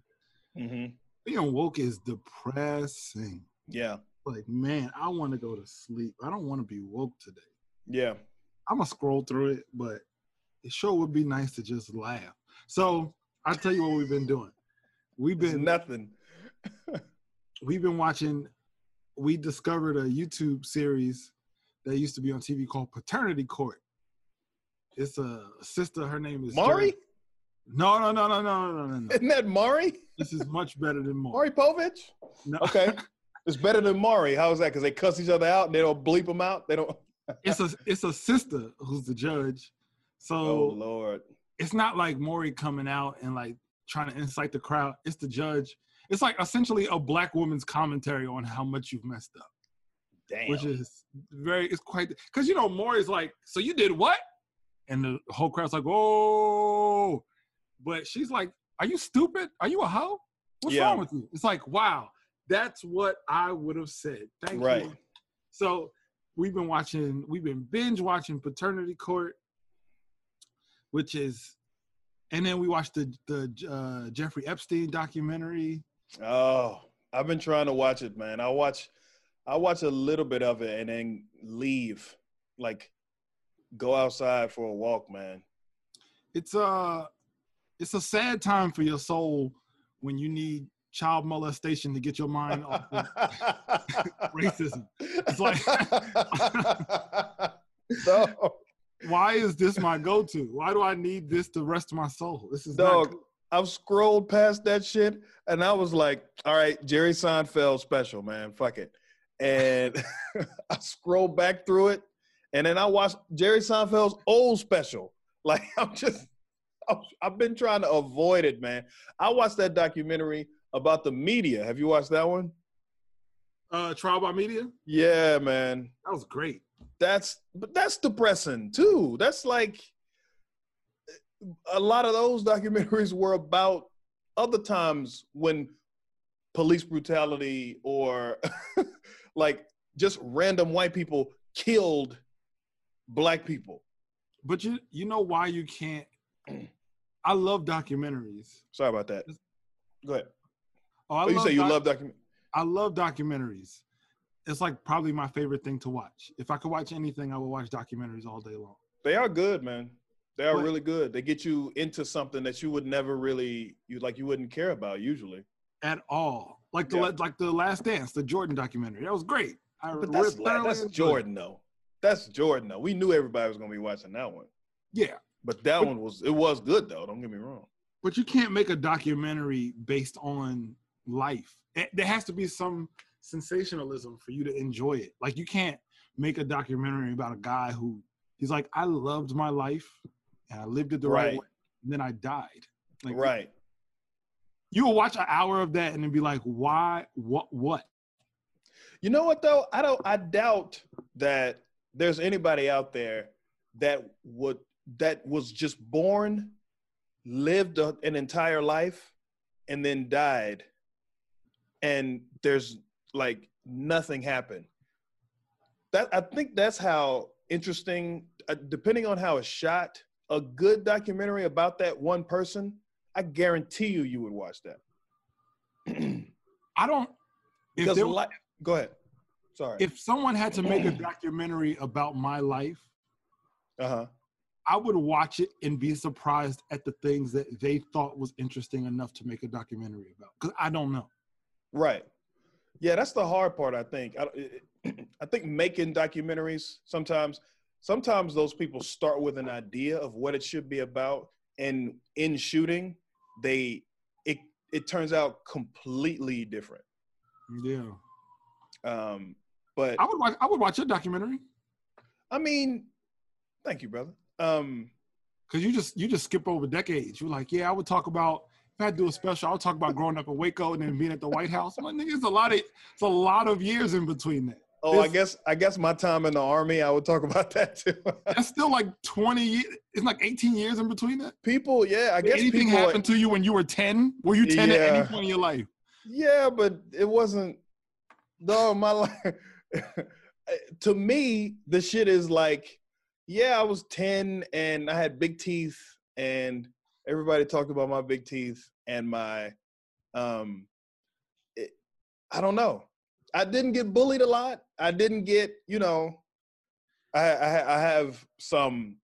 hmm Being woke is depressing. Yeah. Like, man, I want to go to sleep. I don't want to be woke today. Yeah. I'm gonna scroll through it, but it sure would be nice to just laugh. So I'll tell you what we've been doing. We've It's been nothing. we've been watching. We discovered a YouTube series that used to be on TV called Paternity Court. It's a sister. Her name is Maury? No, no, no, no, no, no, no, no. Isn't that Maury? This is much better than Mari Maury. Povich? No. Okay. it's better than Maury. How is that? Because they cuss each other out and they don't bleep them out. They don't. it's a it's a sister who's the judge. So oh Lord. it's not like Maury coming out and like trying to incite the crowd. It's the judge. It's like essentially a black woman's commentary on how much you've messed up, Damn. which is very it's quite because you know Maury's like, so you did what? And the whole crowd's like, oh, but she's like, are you stupid? Are you a hoe? What's Yeah. wrong with you? It's like, wow, that's what I would have said. Thank Right. you. So we've been watching, we've been binge watching Paternity Court, which is, and then we watched the the uh, Jeffrey Epstein documentary. Oh, I've been trying to watch it, man. I watch I watch a little bit of it and then leave. Like go outside for a walk, man. It's a, it's a sad time for your soul when you need child molestation to get your mind off of racism. It's like- no, Why is this my go-to? Why do I need this to rest my soul? This is dog. I've scrolled past that shit and I was like, all right, Jerry Seinfeld special, man. Fuck it. And I scrolled back through it and then I watched Jerry Seinfeld's old special. Like I'm just I've- I've been trying to avoid it, man. I watched that documentary about the media. Have you watched that one? uh, trial by media. Yeah, man. That was great. That's but that's depressing too. That's like a lot of those documentaries were about other times when police brutality or like just random white people killed black people. But you you know why you can't I love documentaries. Sorry about that. Go ahead. Oh, I Oh, you say you doc- love document. I love documentaries. It's like probably my favorite thing to watch. If I could watch anything, I would watch documentaries all day long. They are good, man. They are What- really good. They get you into something that you would never really you like you wouldn't care about usually. At all. Like the Yeah. like the last dance, the Jordan documentary. That was great. I But that's re- la- thoroughly that's. Jordan though. That's Jordan though. We knew everybody was gonna be watching that one. Yeah. But that But- one was it was good though. Don't get me wrong. But you can't make a documentary based on life. It- there has to be some sensationalism for you to enjoy it. Like you can't make a documentary about a guy who he's like, I loved my life and I lived it the right, Right. way, and then I died. Like, right. You will watch an hour of that and then be like, why? What? What? You know what though? I don't I doubt that there's anybody out there that would that was just born, lived a, an entire life, and then died, and there's like nothing happened. That I think that's how interesting. Uh, depending on how it's shot, a good documentary about that one person, I guarantee you, you would watch that. I don't. Because there, li- go ahead. Sorry. if someone had to make a documentary about my life, uh huh. I would watch it and be surprised at the things that they thought was interesting enough to make a documentary about. Because I don't know. Right. Yeah, that's the hard part. I think. I, I think making documentaries sometimes, sometimes those people start with an idea of what it should be about, and in shooting, they it it turns out completely different. Yeah, Um, but I would watch. I would watch a documentary I mean, thank you, brother. Um, because you just you just skip over decades. You're like, yeah, I would talk about. If I do a special, I would talk about growing up in Waco and then being at the White House. My nigga, it's a lot of it's a lot of years in between that. Oh, I guess I guess my time in the army, I would talk about that too. That's still like 20 years. It's like 18 years in between that. people, yeah, I Did guess anything happened to you when you were 10? Were you 10 at any point in your life? Yeah, but it wasn't. No, my life. to me, the shit is like, yeah, I was ten and I had big teeth, and everybody talked about my big teeth and my, um, it, I don't know. I didn't get bullied a lot. I didn't get, you know, I, I I have some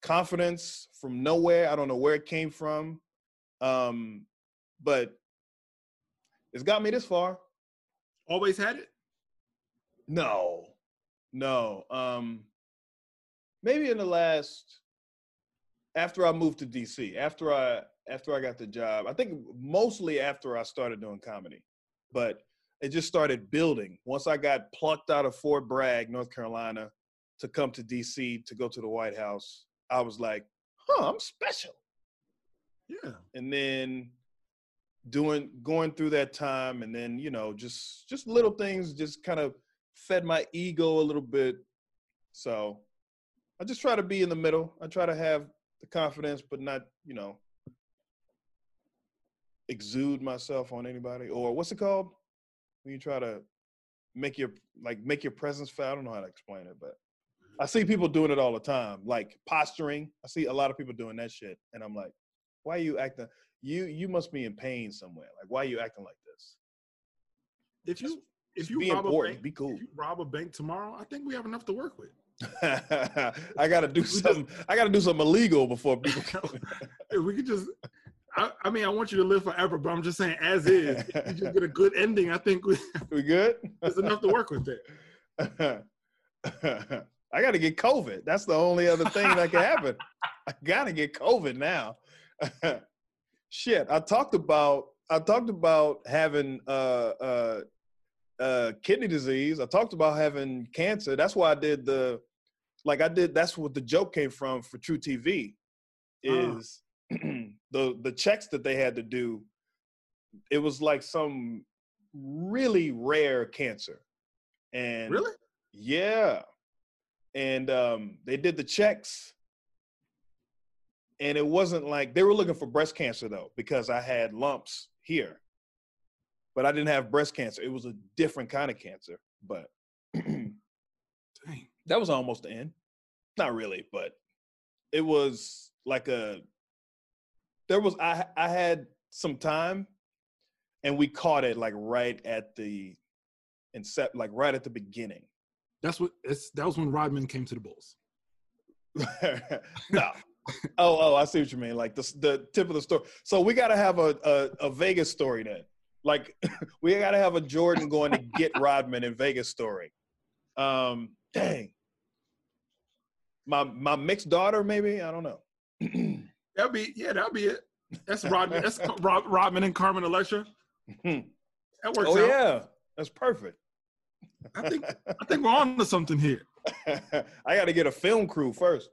confidence from nowhere. I don't know where it came from, um, but it's got me this far. Always had it? No, no. Um, maybe in the last after I moved to DC, after I after I got the job, I think mostly after I started doing comedy, but it just started building. Once I got plucked out of Fort Bragg, North Carolina, to come to DC to go to the White House, I was like, huh, I'm special. Yeah. And then doing going through that time and then, you know, just just little things just kind of fed my ego a little bit. So I just try to be in the middle. I try to have the confidence, but not, you know, exude myself on anybody. Or what's it called? When you try to make your like make your presence felt. I don't know how to explain it, but mm-hmm. I see people doing it all the time, like posturing. I see a lot of people doing that shit, and I'm like, why are you acting? You you must be in pain somewhere. Like, why are you acting like this? If you if you be rob a bank, be cool. rob a bank tomorrow, I think we have enough to work with. I gotta do something. I gotta do something illegal before people. If we could just, I, I mean, I want you to live forever, but I'm just saying, as is, you just get a good ending. I think we, we good? there's enough to work with there. I gotta get COVID. That's the only other thing that can happen. I gotta get COVID now. Shit, I talked about I talked about having uh uh uh kidney disease. I talked about having cancer. That's why I did the like I did that's what the joke came from for truTV Ah. is the the checks that they had to do it was like some really rare cancer. And Really? yeah. And um, they did the checks. And it wasn't like they were looking for breast cancer though, because I had lumps here. But I didn't have breast cancer. It was a different kind of cancer. But Dang. that was almost the end. Not really, but it was like a there was I I had some time and we caught it like right at the incept like right at the beginning. That's what. It's, that was when Rodman came to the Bulls. no. Oh, oh, I see what you mean. Like the the tip of the story. So we got to have a, a a Vegas story then. Like we got to have a Jordan going to get Rodman in Vegas story. Um, dang. My my mixed daughter, maybe I don't know. That'd be yeah. That'd be it. That's Rodman. That's Rod, Rodman and Carmen Electra. That works oh out. yeah, that's perfect. I think I think we're on to something here. I got to get a film crew first.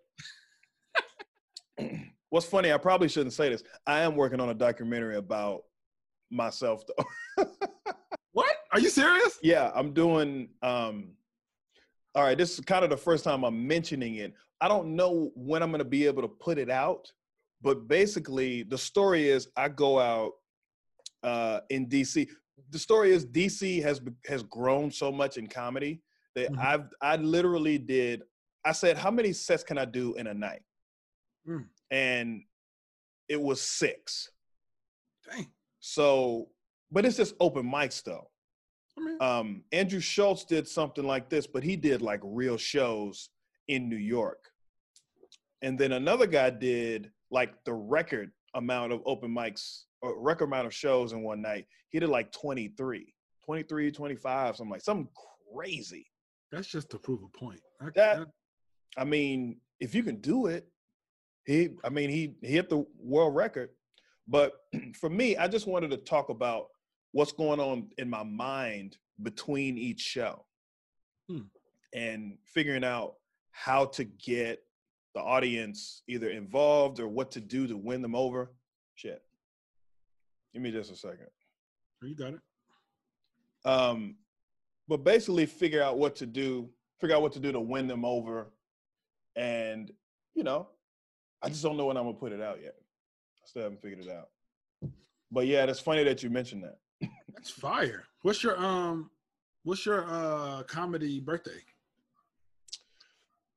What's funny, I probably shouldn't say this. I am working on a documentary about myself, though. What? Are you serious? yeah, I'm doing. Um, all right, this is kind of the first time I'm mentioning it. I don't know when I'm going to be able to put it out, but basically, the story is I go out uh, in DC. The story is DC has has grown so much in comedy that Mhm. I've I literally did. I said, how many sets can I do in a night? Mm. And it was six. Dang. So, but it's just open mics though. I mean, Um, Andrew Schulz did something like this, but he did like real shows in New York. And then another guy did like the record amount of open mics or record amount of shows in one night. He did like 23, 23, 25, something like something crazy. that's just to prove a point. I, That- that- I mean, if you can do it, he I mean he, he hit the world record. But for me, I just wanted to talk about what's going on in my mind between each show. Hmm. And figuring out how to get the audience either involved or what to do to win them over. Shit. Give me just a second. you got it. Um, but basically figure out what to do, figure out what to do to win them over. And, you know, I just don't know when I'm gonna put it out yet. I still haven't figured it out. But yeah, that's funny that you mentioned that. That's fire. What's your um? What's your uh comedy birthday?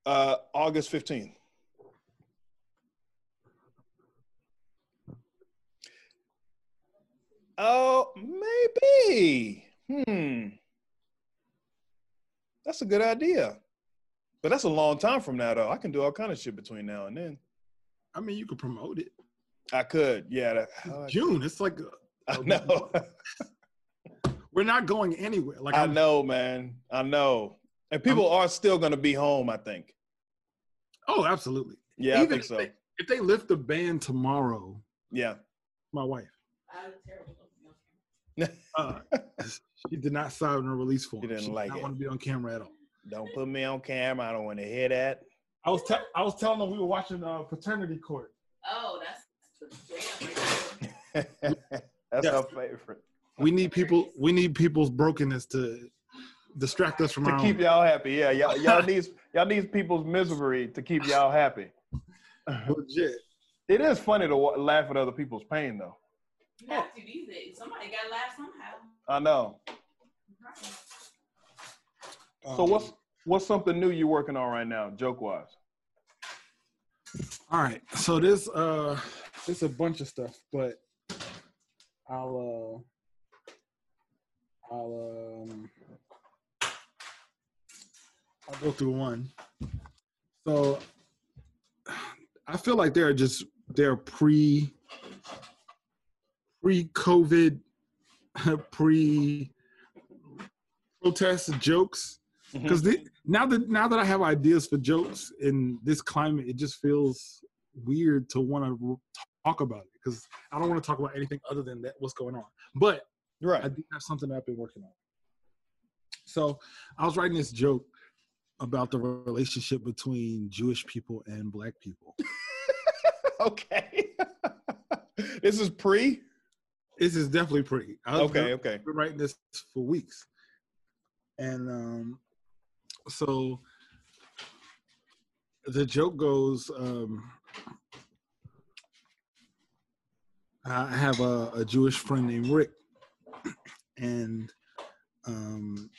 Uh August 15th. Oh, maybe. Hmm. That's a good idea. But that's a long time from now, though. I can do all kind of shit between now and then. I mean, you could promote it. I could, yeah. That, It's June. It's like uh, I know. we're not going anywhere. Like I I'm- know, man. I know. And people are still going to be home, I think. Oh, absolutely. Yeah, I Even think if so. They, if they lift the ban tomorrow, Yeah. my wife, uh, she did not sign a release form. She didn't did like not it. want to be on camera at all. Don't put me on camera. I don't want to hear that. I was te- I was telling them we were watching uh, Paternity Court. Oh, that's That's Yeah. our favorite. We need people. We need people's brokenness to distract us from To our keep own. y'all happy. Yeah, y'all, y'all need y'all need people's misery to keep y'all happy. Legit. It is funny to wa- laugh at other people's pain, though. You have to these days. Somebody got to laugh somehow. I know. So Um, what's what's something new you're working on right now, joke wise? All right. So this uh there's a bunch of stuff, but I'll uh I'll um I'll go through one. So I feel like there are just there are pre pre COVID pre protest jokes mm-hmm. because now that now that I have ideas for jokes in this climate, it just feels weird to want to talk about it because I don't want to talk about anything other than that what's going on. But right. I do have something that I've been working on. So I was writing this joke about the relationship between Jewish people and Black people. Okay. this is pre. This is definitely pretty. I was Okay. Okay. been writing this for weeks, and um, so the joke goes. Um, I have a, a Jewish friend named Rick, and um,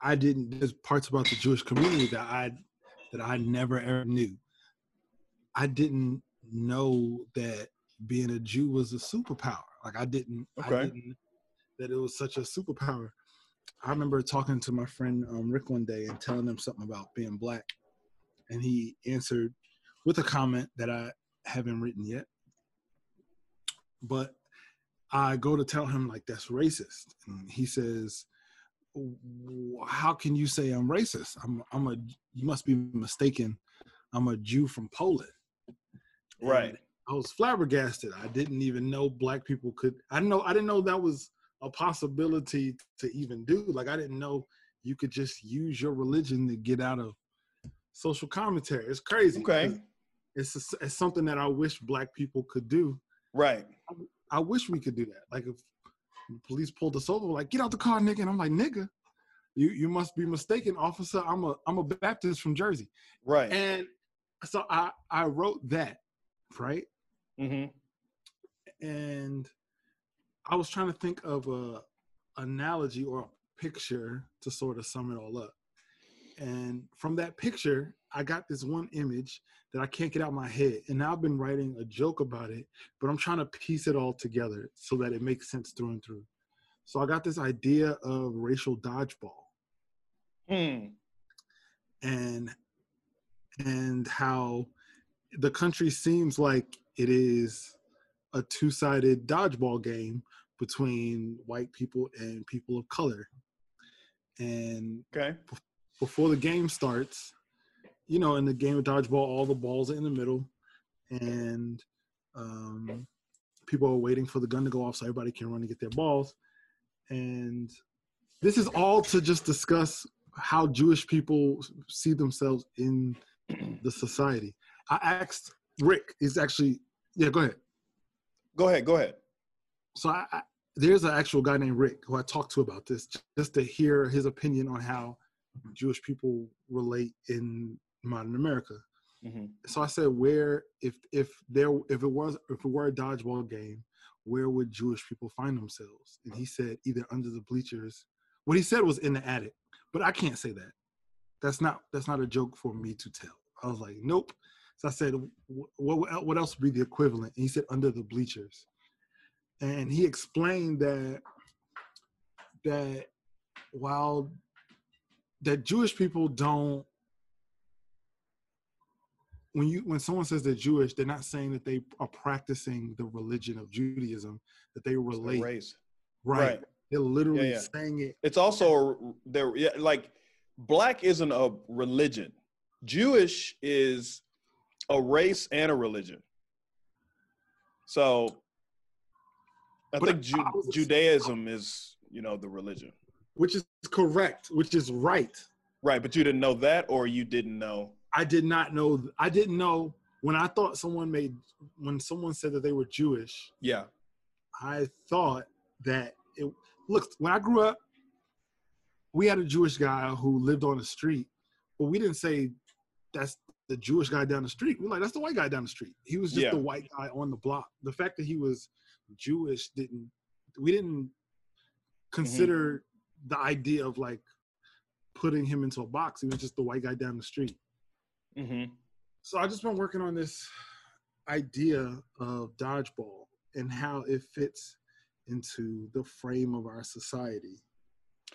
I didn't. There's parts about the Jewish community that I that I never ever knew. I didn't know that being a Jew was a superpower. Like I didn't. I didn't that it was such a superpower. I remember talking to my friend um, Rick one day and telling him something about being black, and he answered with a comment that I haven't written yet. But I go to tell him like that's racist, and he says, "How can you say I'm racist? I'm I'm a you must be mistaken. I'm a Jew from Poland." And Right. I was flabbergasted. I didn't even know black people could. I didn't know. I didn't know that was a possibility to even do. Like I didn't know you could just use your religion to get out of social commentary. It's crazy. Okay. It's a, it's something that I wish black people could do. Right. I wish we could do that. Like if the police pulled us over, like get out the car, nigga, and I'm like, nigga, you you must be mistaken, officer. I'm a I'm a Baptist from Jersey, Right. and so I I wrote that, right? hmm and I was trying to think of a analogy or a picture to sort of sum it all up. And from that picture, I got this one image that I can't get out of my head. And now I've been writing a joke about it, but I'm trying to piece it all together so that it makes sense through and through. So I got this idea of racial dodgeball Hmm. and and how the country seems like it is a two-sided dodgeball game between white people and people of color. And Okay. before the game starts, you know, in the game of dodgeball, all the balls are in the middle, and um, people are waiting for the gun to go off so everybody can run and get their balls. And this is all to just discuss how Jewish people see themselves in the society. I asked Rick, is actually, yeah, go ahead. Go ahead. Go ahead. So I, I, there's an actual guy named Rick who I talked to about this, just to hear his opinion on how Jewish people relate in modern America. hmm So I said, where if if there if it was if it were a dodgeball game, where would Jewish people find themselves? And he said either under the bleachers. What he said was in the attic, but I can't say that. That's not that's not a joke for me to tell. I was like, nope. So I said, "Wh- what what else would be the equivalent? And he said under the bleachers, and he explained that that while that Jewish people don't when you when someone says they're Jewish, they're not saying that they are practicing the religion of Judaism, that they The relate. race. Right. Right. They're literally yeah. saying it. It's also there. Yeah, like black isn't a religion. Jewish is a race and a religion. So I But think Ju- I Judaism is, you know, the religion. which is correct, which is right. Right, but you didn't know that, or you didn't know. I did not know. I didn't know when I thought someone made when someone said that they were Jewish. Yeah. I thought that it look when I grew up, we had a Jewish guy who lived on the street, but we didn't say that's the Jewish guy down the street. We're like, that's the white guy down the street. He was just Yeah. the white guy on the block. The fact that he was Jewish didn't we didn't consider the idea of like putting him into a box. He was just the white guy down the street. Mm-hmm. So I just been working on this idea of dodgeball and how it fits into the frame of our society.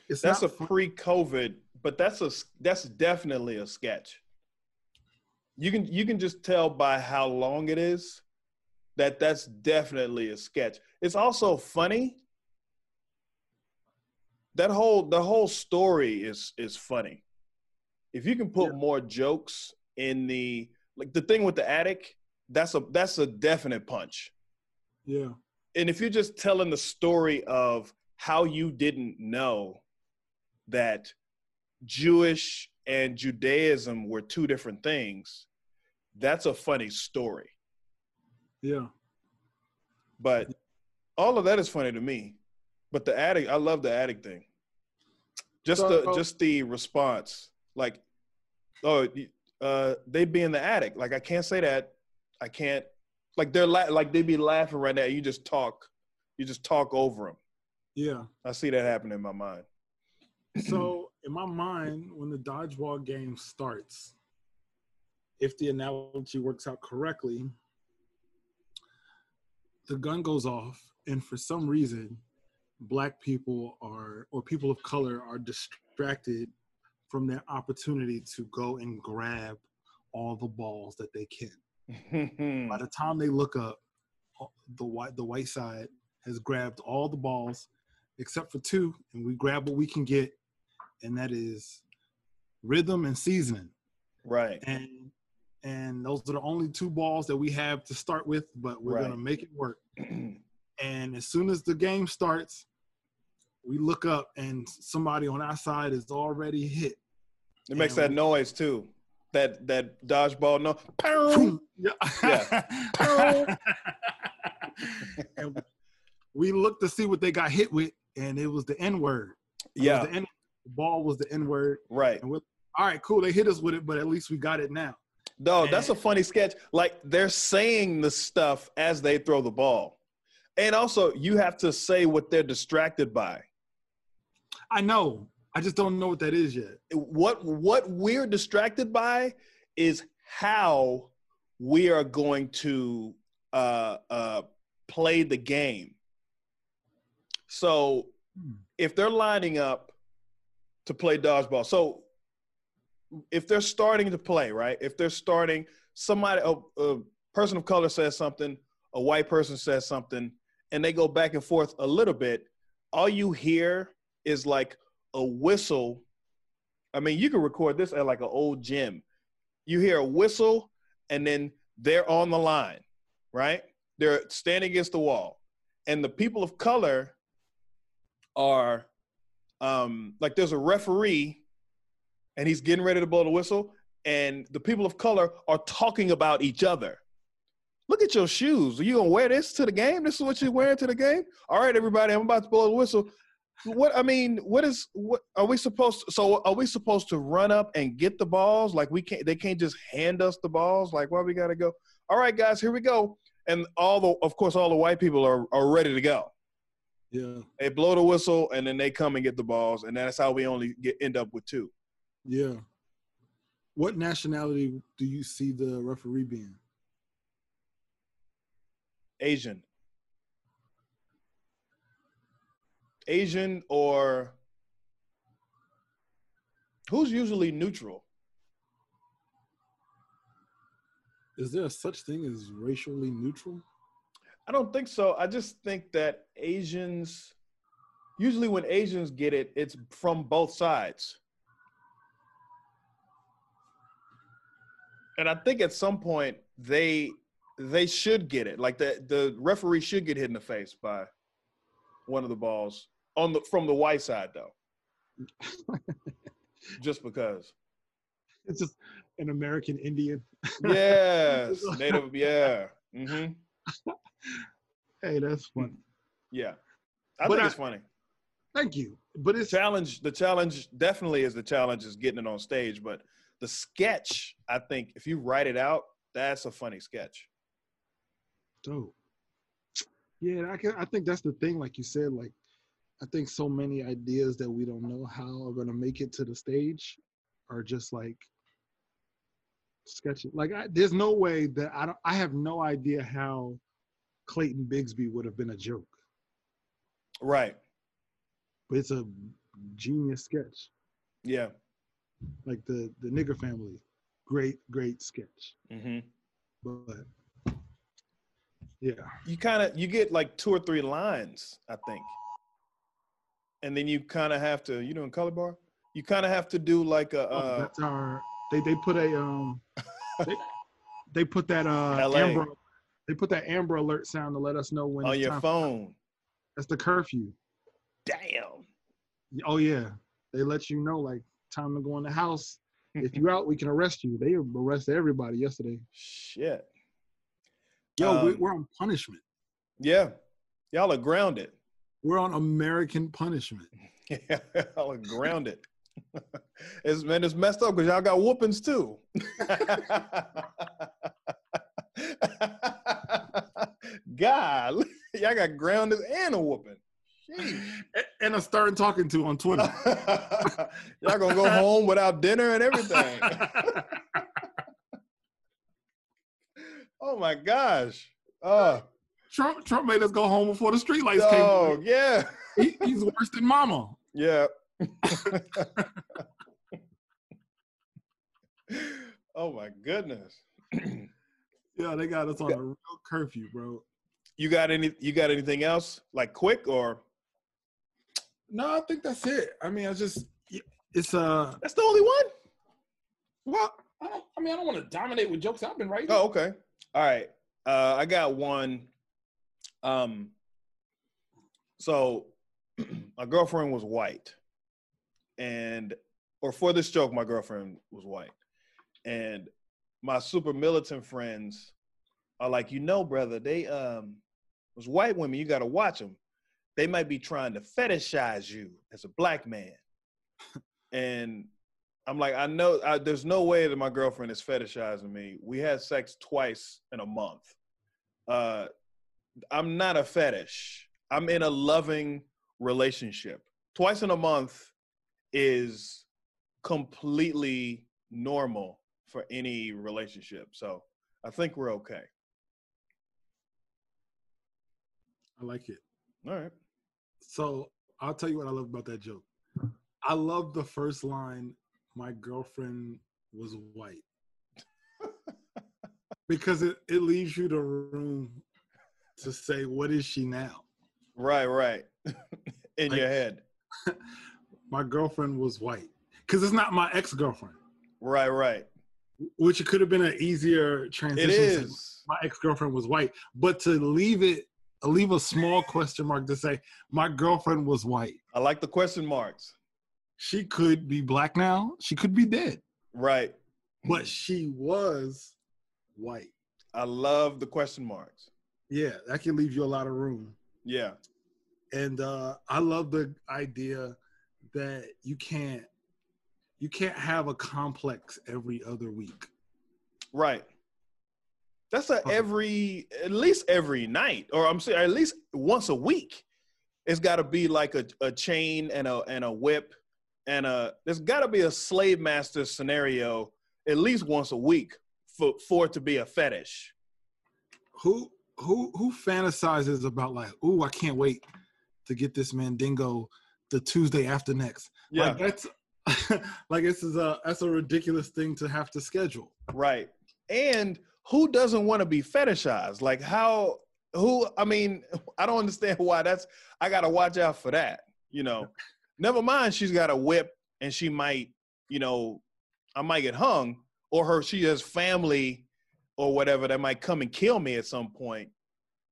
It's That's a fun- pre-COVID, but that's a that's definitely a sketch. You can you can just tell by how long it is that that's definitely a sketch. It's also funny. That whole the whole story is is funny. If you can put Yeah. more jokes in the like the thing with the attic, that's a that's a definite punch. yeah, and if you're just telling the story of how you didn't know that Jewish and Judaism were two different things, that's a funny story. yeah, But all of that is funny to me. But the attic, I love the attic thing. Just the So- just the response, like, oh, uh, they be in the attic. Like I can't say that. I can't. Like they're la- like they'd be laughing right now. You just talk, you just talk over them. yeah. I see that happen in my mind. So in my mind, when the dodgeball game starts, if the analogy works out correctly, the gun goes off, and for some reason, black people are or people of color are distracted from their opportunity to go and grab all the balls that they can. By the time they look up, the white the white side has grabbed all the balls except for two, and we grab what we can get, and that is rhythm and seasoning. right. And and those are the only two balls that we have to start with, but we're Right. gonna make it work. And as soon as the game starts, we look up and somebody on our side is already hit. It makes that we- noise too. That that dodgeball no. Pow! Yeah. and we looked to see what they got hit with, and it was the N word. Yeah, The, N- the ball was the N word. right. And all right, cool. They hit us with it, but at least we got it now. No, that's a funny sketch. Like they're saying the stuff as they throw the ball. And also you have to say what they're distracted by. I know. I just don't know what that is yet. What what we're distracted by is how we are going to uh uh play the game. So Hmm. if they're lining up to play dodgeball, so if they're starting to play, right? If they're starting, somebody, a, a person of color says something, a white person says something, and they go back and forth a little bit, all you hear is like a whistle. I mean, you can record this at like an old gym. You hear a whistle, and then they're on the line, right? They're standing against the wall. And the people of color are um, like there's a referee and he's getting ready to blow the whistle, and the people of color are talking about each other. Look at your shoes. Are you gonna wear this to the game? This is what you're wearing to the game? All right, everybody, I'm about to blow the whistle. What I mean, what is what are we supposed to, so are we supposed to run up and get the balls? Like we can't they can't just hand us the balls? Like why we gotta go? All right, guys, here we go. And all the of course all the white people are, are ready to go Yeah. they blow the whistle and then they come and get the balls and that's how we only get end up with two Yeah. What nationality do you see the referee being? asian asian or who's usually neutral Is there such thing as racially neutral? I don't think so i just think that asians usually when asians get it it's from both sides and i think at some point they they should get it like the the referee should get hit in the face by one of the balls on the from the white side though just because. It's just an American Indian. Yes, native. Yeah. hmm Hey, that's funny. Yeah. I But think I- it's funny. Thank you. But it's challenge the challenge definitely is the challenge is getting it on stage but the sketch i think if you write it out that's a funny sketch dope. Yeah, I can. I think that's the thing. Like you said, like I think so many ideas that we don't know how are gonna make it to the stage are just like sketchy. Like I, there's no way that I don't. I have no idea how Clayton Bigsby would have been a joke, right but it's a genius sketch. yeah Like the the nigger family, great great sketch. hmm But yeah, you kind of you get like two or three lines i think and then you kind of have to you doing color bar you kind of have to do like a Oh, uh, that's our. They they put a um. they, they put that uh LA. Amber. They put that Amber Alert sound to let us know when on your phone That's the curfew. damn Oh yeah, they let you know like time to go in the house. If you out, we can arrest you. They arrested everybody yesterday. shit Yo, we, Um, we're on punishment. yeah y'all are grounded We're on American punishment. Yeah, y'all are grounded. It's man, it's messed up because y'all got whoopings too. God, y'all got grounded and a whooping. Jeez. And a stern talking to on Twitter. y'all gonna go home without dinner and everything. oh my gosh. Oh, Trump Trump made us go home before the streetlights came. oh yeah. He, he's worse than Mama. Yeah. Oh my goodness. Yeah, they got us on a real curfew, bro. You got any you got anything else? Like quick or No, I think that's it. I mean, I just it's uh that's the only one? well, I, don't, I mean, I don't want to dominate with jokes I've been writing. Oh, okay. All right. Uh I got one. Um so my girlfriend was white. And or for this joke, my girlfriend was white. And my super militant friends are like, you know, brother, they um those white women, you gotta watch them. They might be trying to fetishize you as a black man. and I'm like, I know I, there's no way that my girlfriend is fetishizing me. We had sex twice in a month. Uh, I'm not a fetish. I'm in a loving relationship. Twice in a month is completely normal for any relationship. So I think we're okay. I like it. All right. So I'll tell you what I love about that joke. I love the first line. My girlfriend was white because it, it leaves you the room to say, "What is she now?" Right, right. in Like- your head. My girlfriend was white because it's not my ex girlfriend, Right, right. which it could have been an easier transition. It is. my ex girlfriend was white, but to leave it, leave a small question mark to say my girlfriend was white. I like the question marks. She could be black now. She could be dead, Right. but she was white. I love the question marks. Yeah, that can leave you a lot of room. Yeah. And uh, I love the idea that you can't you can't have a complex every other week. Right. That's a every at least every night, or I'm saying at least once a week. It's got to be like a, a chain and a and a whip, and a there's got to be a slave master scenario at least once a week for for it to be a fetish. Who who who fantasizes about like, ooh, I can't wait to get this Mandingo the Tuesday after next. Yeah. Like that's like this is a that's a ridiculous thing to have to schedule. Right. And who doesn't want to be fetishized? Like how who I mean, I don't understand why that's I gotta watch out for that. You know. Never mind she's got a whip and she might, you know, I might get hung, or her she has family or whatever that might come and kill me at some point,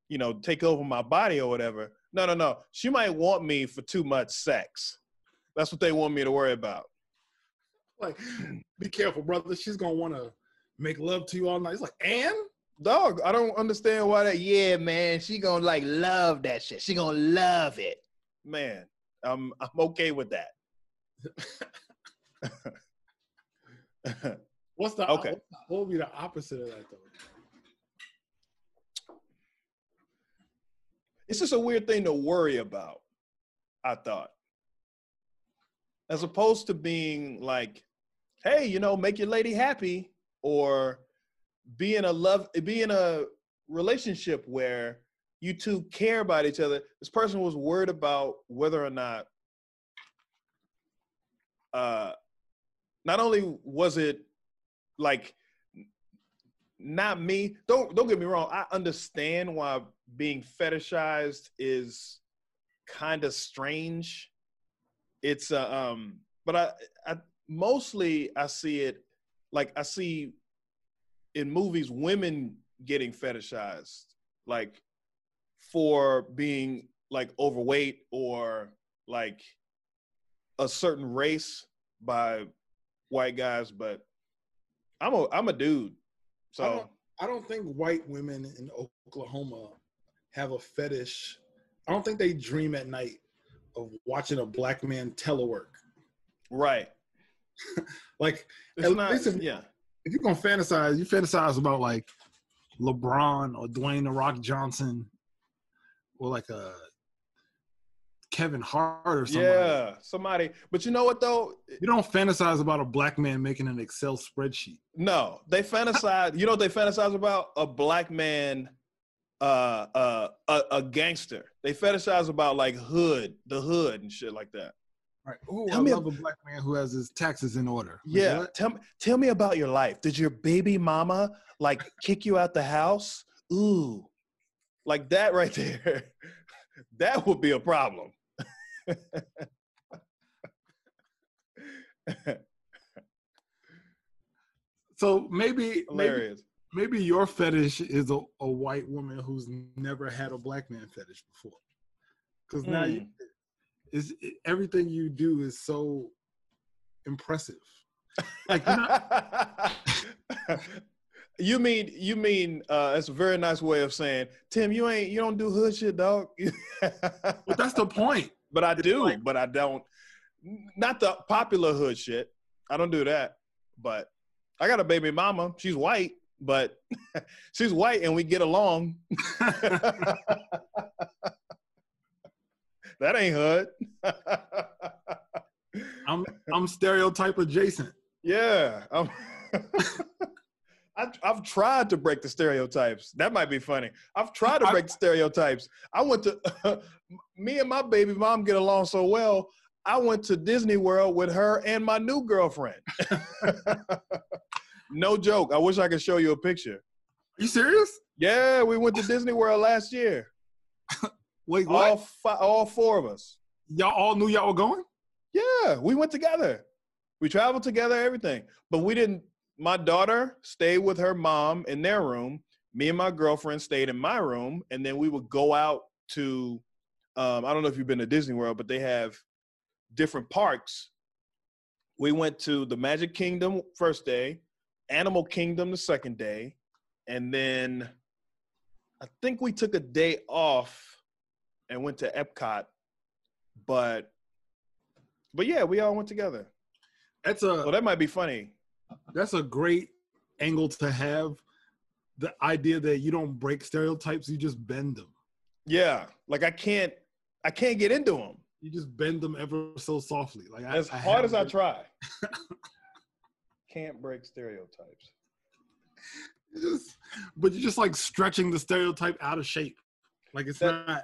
you know, take over my body or whatever. No, no, no. She might want me for too much sex. That's what they want me to worry about. like, be careful, brother. She's gonna want to make love to you all night. It's like, and Dog, I don't understand why that. Yeah, man, she gonna like love that shit. She gonna love it, man. I'm I'm okay with that. what's the Okay. What, what would be the opposite of that though? It's just a weird thing to worry about. I thought, as opposed to being like, hey, you know, make your lady happy, or be in a love, be in a relationship where you two care about each other. This person was worried about whether or not, uh, not only was it like not me. Don't don't get me wrong. I understand why being fetishized is kind of strange. It's uh, um, but I, I mostly I see it like I see in movies women getting fetishized, like for being like overweight or like a certain race by white guys. But I'm a I'm a dude, I so don't, I don't think white women in Oklahoma have a fetish. I don't think they dream at night of watching a black man telework. right. Like, It's At not, least if- yeah. if you're gonna fantasize, you fantasize about like LeBron or Dwayne the Rock Johnson or like a Kevin Hart or somebody. Yeah, somebody. But you know what though? You don't fantasize about a black man making an Excel spreadsheet. No, they fantasize. you know what they fantasize about? A black man, uh, uh, a, a gangster. They fetishize about like hood, the hood, and shit like that. Right. Ooh, Tell I me a- love a black man who has his taxes in order. Like, Yeah. what? Tell me, tell me about your life. Did your baby mama like kick you out the house? Ooh, like that right there. that would be a problem. So maybe maybe Hilarious. maybe your fetish is a, a white woman who's never had a black man fetish before. Because now you, Mm. is everything you do is so impressive. Like not, you mean you mean uh that's a very nice way of saying Tim, you ain't you don't do hood shit, dog. but that's the point. but I do, like- but I don't not the popular hood shit. I don't do that. But I got a baby mama. She's white, but she's white and we get along. that ain't hood. I'm I'm stereotype adjacent. Yeah. I'm I've, I've tried to break the stereotypes. That might be funny. I've tried to I- break the stereotypes. I went to, me and my baby mom get along so well. I went to Disney World with her and my new girlfriend. No joke. I wish I could show you a picture. you serious? Yeah, we went to Disney World last year. Wait, what? All, fi- all four of us. y'all all knew y'all were going? Yeah, we went together. We traveled together, everything. But we didn't. My daughter stayed with her mom in their room. Me and my girlfriend stayed in my room, and then we would go out to. Um, I don't know if you've been to Disney World, but they have different parks. We went to the Magic Kingdom first day, Animal Kingdom the second day, and then I think we took a day off and went to Epcot. But but yeah, we all went together. That's a Well, that might be funny. that's a great angle to have. The idea that you don't break stereotypes, you just bend them. Yeah, like I can't, I can't get into them You just bend them ever so softly. Like as I hard as I try. can't break stereotypes. just, but you're just like stretching the stereotype out of shape. Like it's That- not.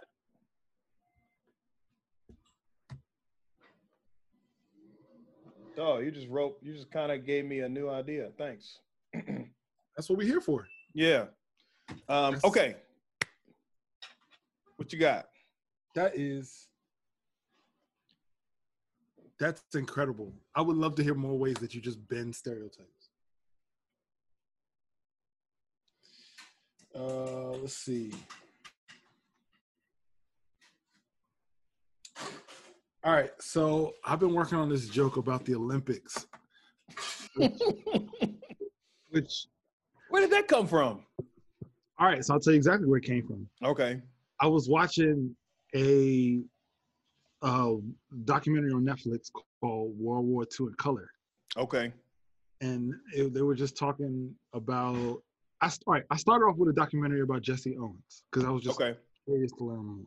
Oh, you just wrote. You just kind of gave me a new idea. Thanks. That's what we're here for. Yeah. Um, okay. What you got? That is. That's incredible. I would love to hear more ways that you just bend stereotypes. Uh, let's see. All right, so I've been working on this joke about the Olympics which Where did that come from? all right, so I'll tell you exactly where it came from. Okay. I was watching a uh, documentary on Netflix called World War II in Color, Okay. and it, they were just talking about. I all right, I started off with a documentary about Jesse Owens because I was just Okay. curious to learn more,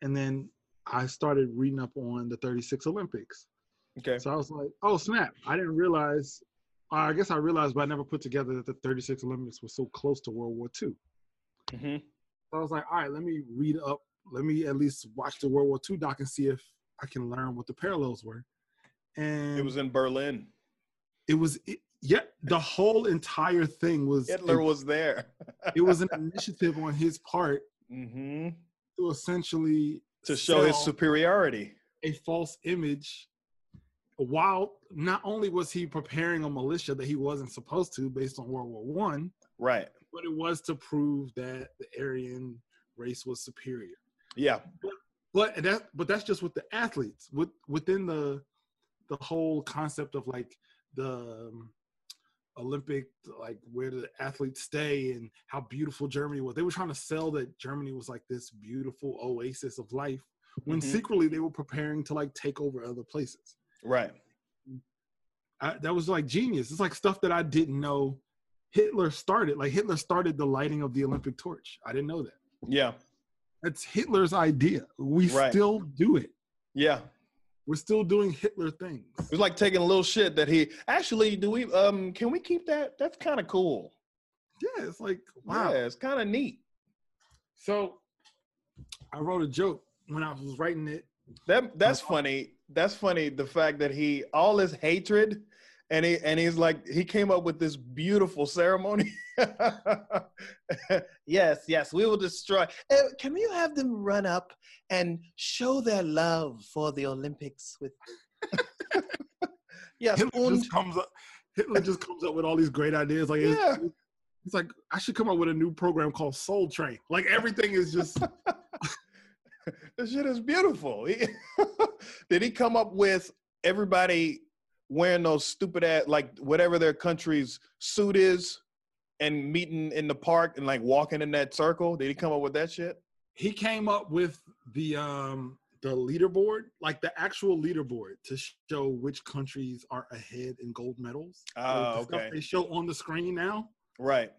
and then I started reading up on the 36 Olympics. Okay. So I was like, oh snap! I didn't realize. I guess I realized, but I never put together that the 36 Olympics was so close to World War II. hmm So I was like, all right, let me read up. Let me at least watch the World War II doc and see if I can learn what the parallels were. And It was in Berlin. it was it, yeah, the whole entire thing was Hitler was there. it was an initiative on his part hmm to essentially To show his superiority. a false image. While not only was he preparing a militia that he wasn't supposed to based on World War One, Right. but it was to prove that the Aryan race was superior. Yeah. But that but that's just with the athletes. With within the the whole concept of like the um, Olympic like where the athletes stay and how beautiful Germany was. They were trying to sell that Germany was like this beautiful oasis of life when Mhm. secretly they were preparing to like take over other places. Right. I, that was like genius. It's like stuff that I didn't know Hitler started. Like Hitler started the lighting of the Olympic torch. I didn't know that. Yeah. That's Hitler's idea. We Right. still do it. Yeah. We're still doing Hitler things. It's like taking a little shit that he actually do we um can we keep that? That's kind of cool. Yeah, it's like wow. Yeah, it's kind of neat. So I wrote a joke when I was writing it. That that's funny. That's funny. The fact that he all his hatred, and he and he's like he came up with this beautiful ceremony. yes, yes, we will destroy. Uh, can you have them run up and show their love for the Olympics with? yes, Hitler und just comes up. Hitler just comes up with all these great ideas. Like it's, yeah, it's like I should come up with a new program called Soul Train. Like everything is just this shit is beautiful. Did he come up with everybody wearing those stupid ass like whatever their country's suit is and meeting in the park and like walking in that circle? Did he come up with that shit? he came up with the um the leaderboard, like the actual leaderboard to show which countries are ahead in gold medals. The stuff okay. They show on the screen now. Right.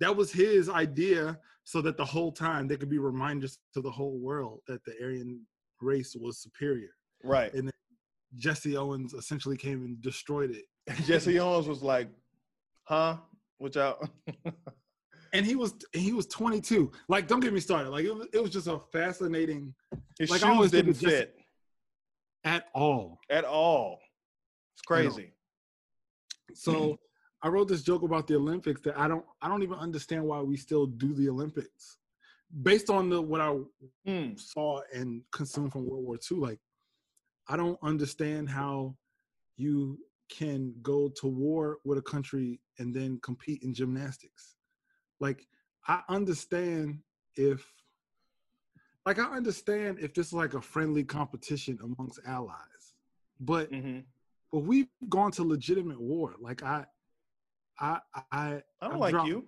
that was his idea so that the whole time they could be reminders to the whole world that the Aryan race was superior. Right. And Jesse Owens essentially came and destroyed it. Jesse Owens was like, huh? Which out And he was he was 22. Like, don't get me started. Like, it was, it was just a fascinating his Like, shoes didn't of Jesse- fit at all. at all. It's crazy. So I wrote this joke about the Olympics that I don't I don't even understand why we still do the Olympics. Based on the what I Hmm. saw and consumed from World War II. Like, I don't understand how you can go to war with a country and then compete in gymnastics. Like, I understand if, like, I understand if this is like a friendly competition amongst allies, but hmm but we've gone to legitimate war. Like, I, I, I, I don't I've like dropped- you.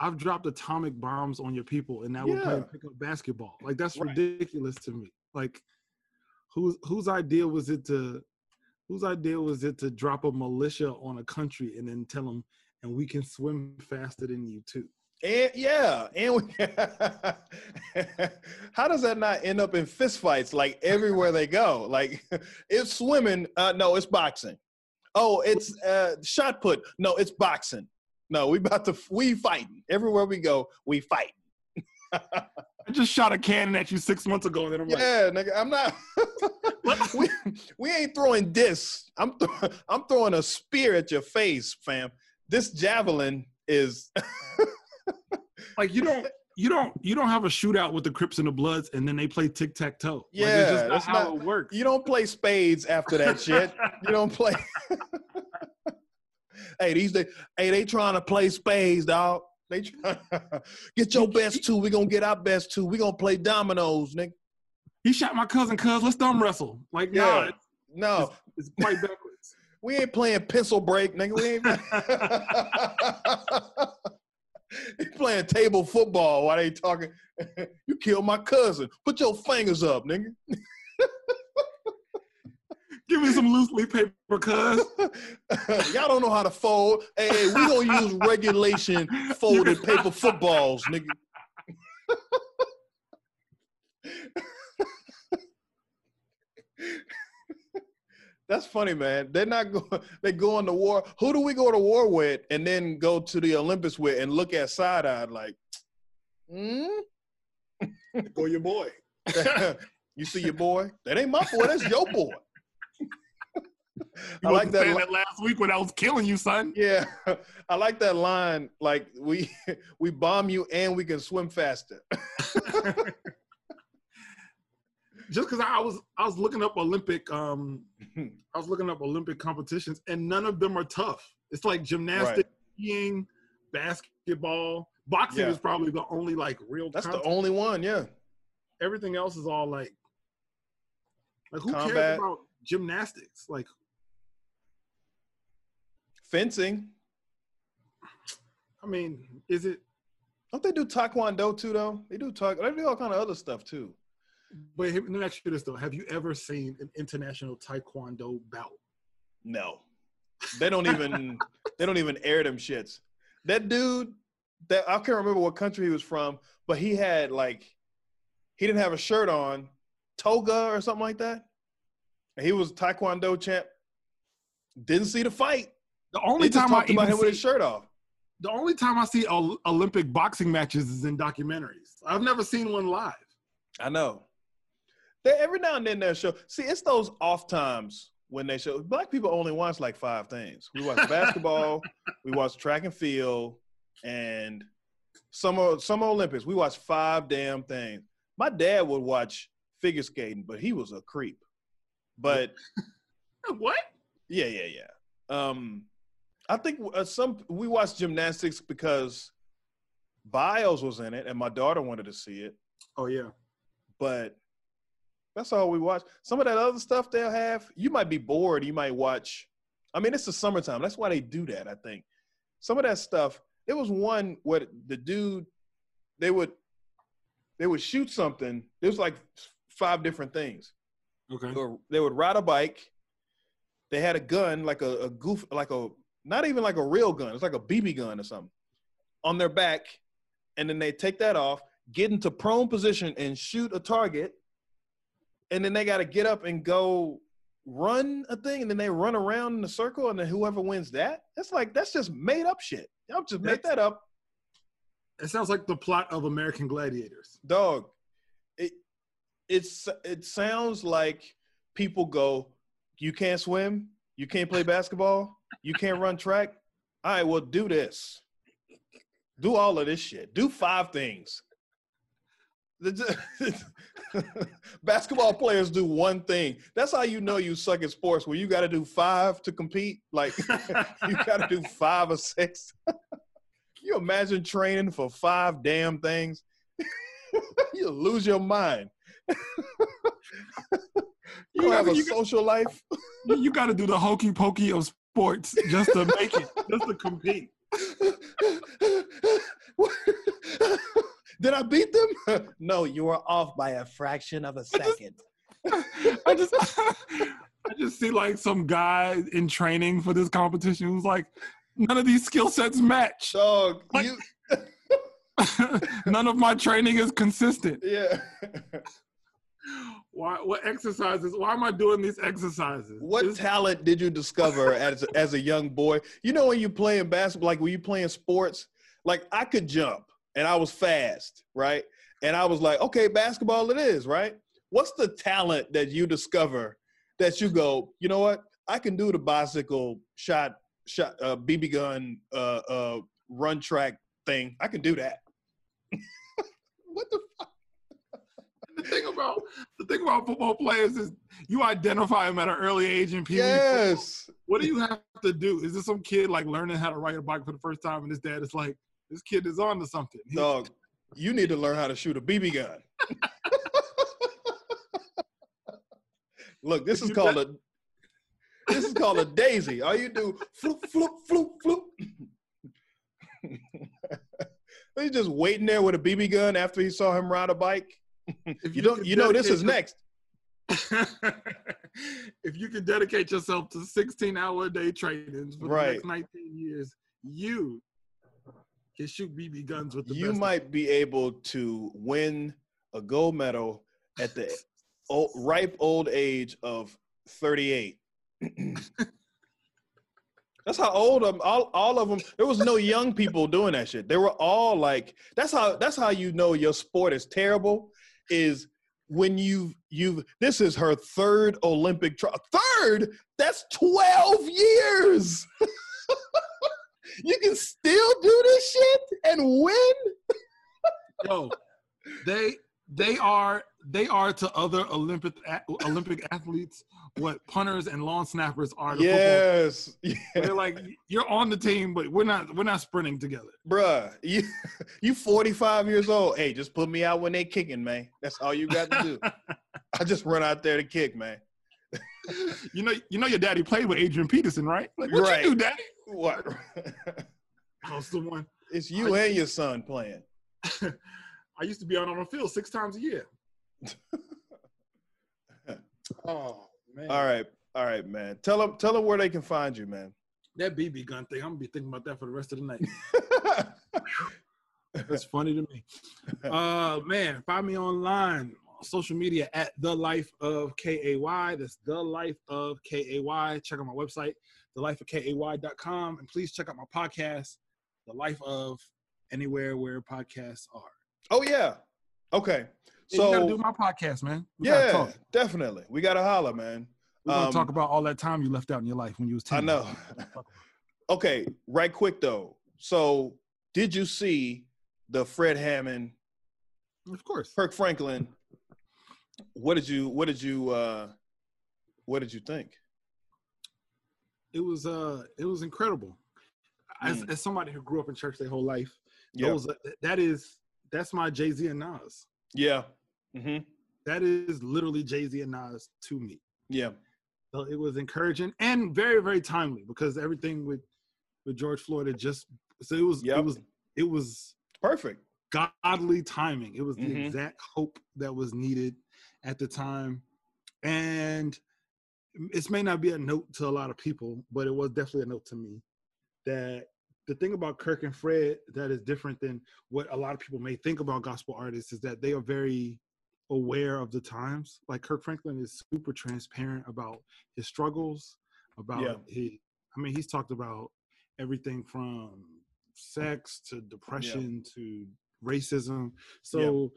I've dropped atomic bombs on your people, and now we're playing pickup basketball. Like that's Right. ridiculous to me. Like, whose whose idea was it to, whose idea was it to drop a militia on a country and then tell them, and we can swim faster than you too? And yeah, and we, how does that not end up in fistfights like everywhere they go? Like it's swimming, uh, no, it's boxing. Oh, it's uh, shot put, no, it's boxing. No, we about to we fighting everywhere we go. We fight. I just shot a cannon at you six months ago, and then I'm like, Yeah, nigga, I'm not. we, we ain't throwing this. I'm th- I'm throwing a spear at your face, fam. This javelin is like you don't. You don't you don't have a shootout with the Crips and the Bloods and then they play tic tac toe. Yeah, like, it's just not that's how not- it works. you don't play spades after that shit. You don't play. hey, these they hey they trying to play spades, dog. They try, get your best two. We're gonna get our best two. We're gonna play dominoes, nigga. he shot my cousin, cuz let's thumb wrestle. Like, Yeah. nah, it's, No, it's quite backwards. we ain't playing pencil break, nigga. We ain't He playing table football while they talking. you killed my cousin. Put your fingers up, nigga. Give me some loose leaf paper, cuz. Y'all don't know how to fold. Hey, hey, we gonna use regulation folded paper footballs, nigga. That's funny, man. They're not going. They go on the war. Who do we go to war with, and then go to the Olympics with, and look at side eyed like, hmm? Go your boy. you see your boy? That ain't my boy. That's your boy. I like that that last week when I was killing you, son. Yeah, I like that line. Like we we bomb you and we can swim faster. Just because I was I was looking up Olympic um I was looking up Olympic competitions and none of them are tough. It's like gymnastics, skiing, basketball, boxing Yeah. is probably the only like real. That's the only one. Yeah. Everything else is all like, like who Combat. cares about gymnastics? Like, Fencing. I mean, is it? Don't they do taekwondo too though? They do talk. They do all kind of other stuff too. But let me ask you this though: Have you ever seen an international taekwondo bout? No, they don't even. they don't even air them shits. That dude. That I can't remember what country he was from, but he had like, he didn't have a shirt on, toga or something like that. And he was taekwondo champ. Didn't see the fight. The They only just time I about even him with his see, shirt off. the only time I see Ol- Olympic boxing matches is in documentaries. I've never seen one live. I know. They, every now and then they'll show. See, it's those off times when they show. Black people only watch like five things. We watch basketball, we watch track and field, and summer summer Olympics. We watch five damn things. My dad would watch figure skating, but he was a creep. But What? yeah, yeah, yeah. Um, I think uh, some we watched gymnastics because Biles was in it, and my daughter wanted to see it Oh yeah. but that's all we watch. Some of that other stuff they'll have, you might be bored. You might watch. I mean, it's the summertime. That's why they do that. I think some of that stuff. There was one where the dude, they would, they would shoot something. There was like five different things. Okay. They would, they would ride a bike. They had a gun, like a, a goof, like a not even like a real gun. It's like a BB gun or something on their back, and then they take that off, get into prone position, and shoot a target. And then they got to get up and go run a thing, and then they run around in a circle, and then whoever wins that, that's like that's just made up shit. Y'all just make that up, It sounds like the plot of American Gladiators. dog. It it's it sounds like people go, you can't swim, you can't play basketball, you can't run track. All right, well, do this. Do all of this shit. Do five things. Basketball players do one thing. That's how you know you suck at sports. Where you got to do five to compete. Like you got to do five or six. Can you imagine training for five damn things? you lose your mind. you don't have a you, social life. you got to do the hokey pokey of sports just to make it, just to compete. Did I beat them? no, you were off by a fraction of a second. I just, I just see like some guy in training for this competition who's like, none of these skill sets match. Dog, Like- you none of my training is consistent. yeah. Why? What exercises? Why am I doing these exercises? What This- talent did you discover as a, as a young boy? You know when you playing basketball, like when you playing sports, like I could jump and I was fast, right? And I was like, okay, basketball it is, right? What's the talent that you discover that you go, you know what? I can do the bicycle shot, shot, uh, BB gun, uh, uh, run track thing. I can do that. what the fuck? The thing about the thing about football players is you identify them at an early age in people. Yes. What do you have to do? Is this some kid like learning how to ride a bike for the first time, and his dad is like, "This kid is on to something." Dog, you need to learn how to shoot a BB gun. Look, this is called a This is called a daisy. All you do, floop, floop, floop, floop. He's just waiting there with a BB gun after he saw him ride a bike. If You don't, you know, this is next. if you can dedicate yourself to 16 hour a day trainings for Right. the next 19 years, you can shoot BB guns with the You might be able to win a gold medal at the old, ripe old age of 38. That's how old them all, all of them. There was no young people doing that shit. They were all like, that's how that's how you know your sport is terrible. Is when you've you've this is her third Olympic tri- third. That's twelve years. you can still do this shit and win. Yo, they they are they are to other Olympic Olympic athletes what punters and long snappers are to football. Yes, They're like you're on the team, but we're not we're not sprinting together. bruh. You you 45 years old. Hey, just put me out when they kicking, man. That's all you got to do. I just run out there to kick, man. You know, you know your daddy played with Adrian Peterson, right? Like, what Right. you do, daddy? What? I was the one. it's you and your son playing. I used to be out on the field six times a year. oh man! All right, all right, man. Tell them tell them where they can find you, man. that BB gun thing. I'm gonna be thinking about that for the rest of the night. That's funny to me. Uh man, find me online, social media at the life of KAY. That's the life of KAY. Check out my website, thelifeofkay.com. And please check out my podcast, The Life of Anywhere Where Podcasts Are. Oh yeah. Okay. So you gotta do my podcast, man. We yeah, definitely. We gotta holler, man. We're gonna Um, talk about all that time you left out in your life when you was 10. I know. okay, right quick though. So did you see the Fred Hammond, Of course. Kirk Franklin? What did you what did you uh what did you think? It was uh it was incredible. As, Mm. as somebody who grew up in church their whole life, Yeah. those that is that's my Jay-Z and Nas. Yeah. hmm That is literally Jay-Z and Nas to me. Yeah. So it was encouraging and very, very timely because everything with with George Floyd had just so it was Yep. it was it was Perfect. godly timing. It was the Mhm. exact hope that was needed at the time. And this may not be a note to a lot of people, but it was definitely a note to me that the thing about Kirk and Fred that is different than what a lot of people may think about gospel artists is that they are very aware of the times. Like Kirk Franklin is super transparent about his struggles, about Yeah. his I mean, he's talked about everything from sex to depression to racism. So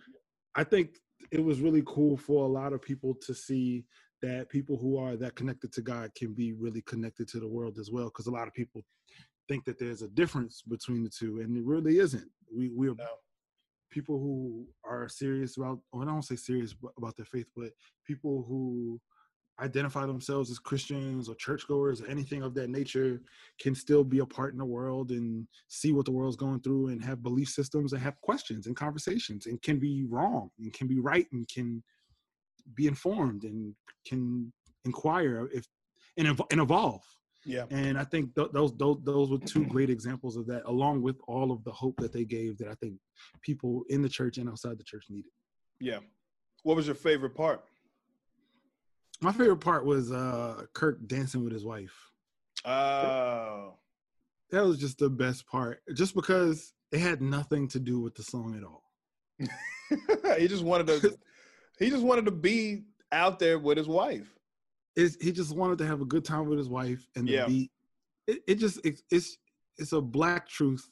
I think it was really cool for a lot of people to see that people who are that connected to God can be really connected to the world as well. Because a lot of people think that there's a difference between the two, and it really isn't. We we're No. people who are serious about, well, I don't say serious about their faith, but people who identify themselves as Christians or churchgoers or anything of that nature can still be a part in the world and see what the world's going through and have belief systems and have questions and conversations and can be wrong and can be right and can be informed and can inquire if and, ev- and evolve. Yeah. And I think th- those, those those were two great examples of that, along with all of the hope that they gave that I think people in the church and outside the church needed. Yeah. What was your favorite part? My favorite part was uh Kirk dancing with his wife. Oh. That was just the best part, just because it had nothing to do with the song at all. he just wanted to he just wanted to be out there with his wife. It's, he just wanted to have a good time with his wife, and the Yeah. beat. It, it just it, it's it's a black truth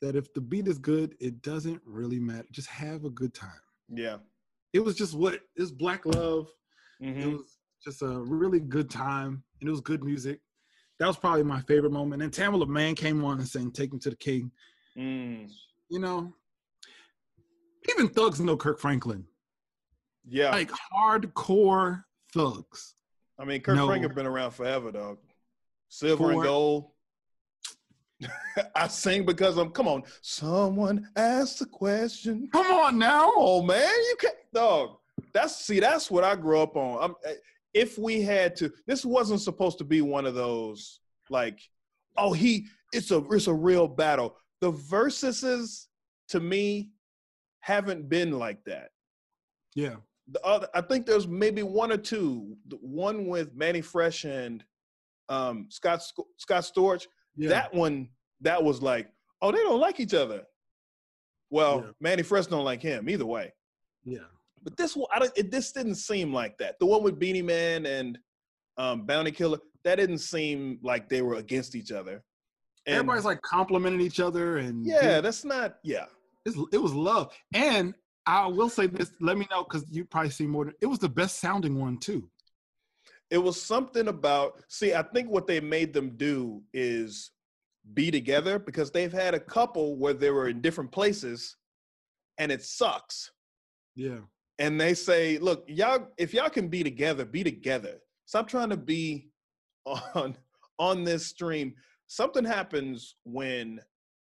that if the beat is good, it doesn't really matter. Just have a good time. Yeah. It was just what it's black love. Mhm. It was just a really good time, and it was good music. That was probably my favorite moment. And Tamela Mann came on and sang "Take Me to the King." Mm. You know, even thugs know Kirk Franklin, Yeah. like hardcore thugs. I mean, Kirk No. Franklin been around forever, dog. Silver and gold. I sing because I'm. Come on, someone asked a question. Come on now. Oh man, you can't, dog. That's see, that's what I grew up on. I'm, eh, if we had to, this wasn't supposed to be one of those like, oh, he it's a it's a real battle. The versuses to me haven't been like that. Yeah. The other, I think there's maybe one or two. The one with Mannie Fresh and um, Scott Scott Storch. Yeah. That one, that was like, oh, they don't like each other. Well, Yeah. Mannie Fresh don't like him either way. yeah. But this one, I don't, it, this didn't seem like that. The one with Beenie Man and um, Bounty Killer, that didn't seem like they were against each other. And Everybody's like complimenting each other and yeah, that's not yeah. it's, it was love. And I will say this, let me know because you probably see more. Than, it was the best sounding one too. It was something about see, I think what they made them do is be together because they've had a couple where they were in different places and it sucks. Yeah. and they say, "Look, y'all, if y'all can be together, be together. Stop trying to be on on this stream." Something happens when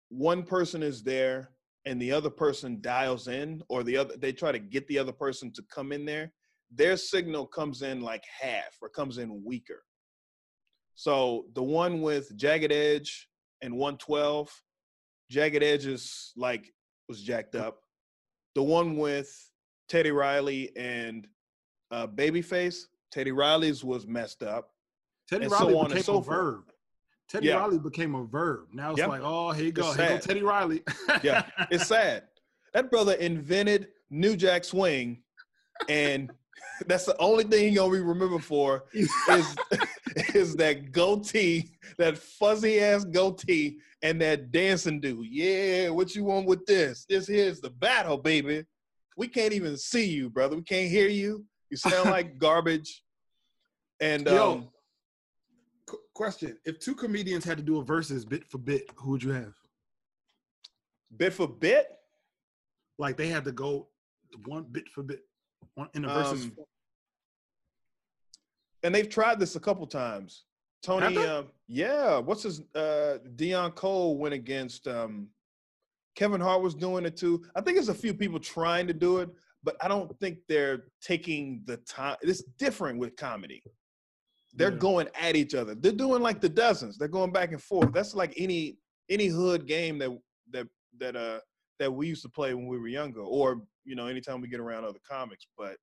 one person is there and the other person dials in, or the other they try to get the other person to come in there. Their signal comes in like half, or comes in weaker. So the one with Jagged Edge and 112, Jagged Edge is like was jacked up. The one with Teddy Riley and uh, Babyface. Teddy Riley's was messed up. Teddy And Riley so on and became so a verb. Teddy Yeah. Riley became a verb. Now it's Yeah. like, oh, here you go. It's Here go. Teddy Riley. Yeah, It's sad. That brother invented New Jack Swing, and that's the only thing he gonna be remembered for is is that goatee, that fuzzy ass goatee, and that dancing dude. Yeah, what you want with this? This here's the battle, baby. We can't even see you, brother. We can't hear you. You sound like garbage. And Yo. um, Qu- Question: If two comedians had to do a versus bit for bit, who would you have? bit for bit, Like they had to go one bit for bit one in a versus. Um, and they've tried this a couple times. Tony, uh, yeah, what's his? Uh, Deon Cole went against um, Kevin Hart was doing it too. I think there's a few people trying to do it, but I don't think they're taking the time. It's different with comedy. They're Yeah. going at each other. They're doing like the dozens. They're going back and forth. That's like any any hood game that that that uh that we used to play when we were younger, or you know, anytime we get around other comics. But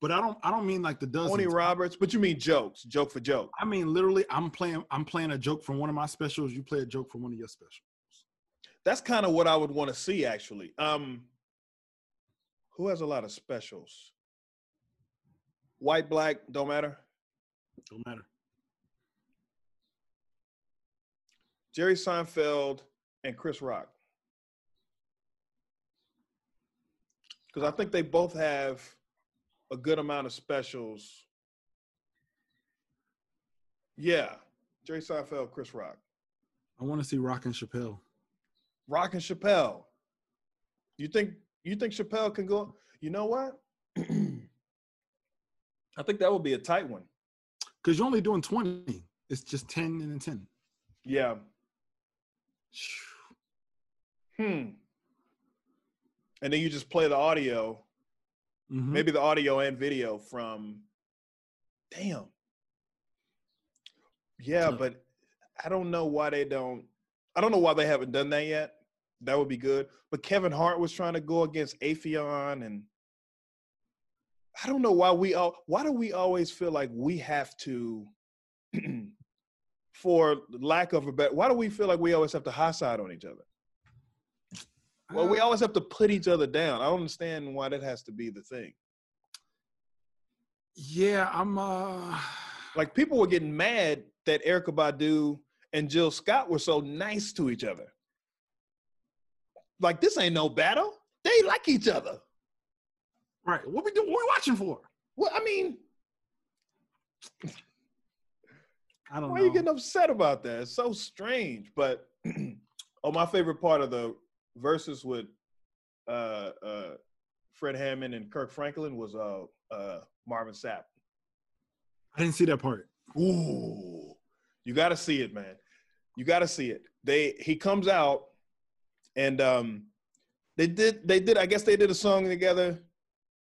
But I don't. I don't mean like the dozens. Tony Roberts, but you mean jokes, joke for joke. I mean literally. I'm playing. I'm playing a joke from one of my specials. You play a joke from one of your specials. That's kind of what I would want to see, actually. Um, who has a lot of specials? White, black, don't matter. Don't matter. Jerry Seinfeld and Chris Rock. Because I think they both have a good amount of specials. Yeah, Jerry Seinfeld, Chris Rock. I want to see Rock and Chappelle. Rock and Chappelle. You think you think Chappelle can go? You know what? I think that would be a tight one. Because you're only doing 20. It's just 10 and then 10. Yeah. Hmm. And then you just play the audio, Mhm. maybe the audio and video from. Damn. Yeah, Tough. but I don't know why they don't. I don't know why they haven't done that yet. That would be good. But Kevin Hart was trying to go against Afion, and I don't know why we all. Why do we always feel like we have to, for lack of a better, why do we feel like we always have to high side on each other? Well, we Uh, always have to put each other down. I don't understand why that has to be the thing. Yeah, I'm. uh Like people were getting mad that Erykah Badu and Jill Scott were so nice to each other. Like this ain't no battle. They like each other. Right. What we do? What we watching for? Well, I mean, I don't know. why know. are you getting upset about that? It's so strange. But oh, my favorite part of the verses with uh, uh, Fred Hammond and Kirk Franklin was uh, uh, Marvin Sapp. I didn't see that part. Ooh, you got to see it, man. You got to see it. They he comes out, and um, they did they did I guess they did a song together,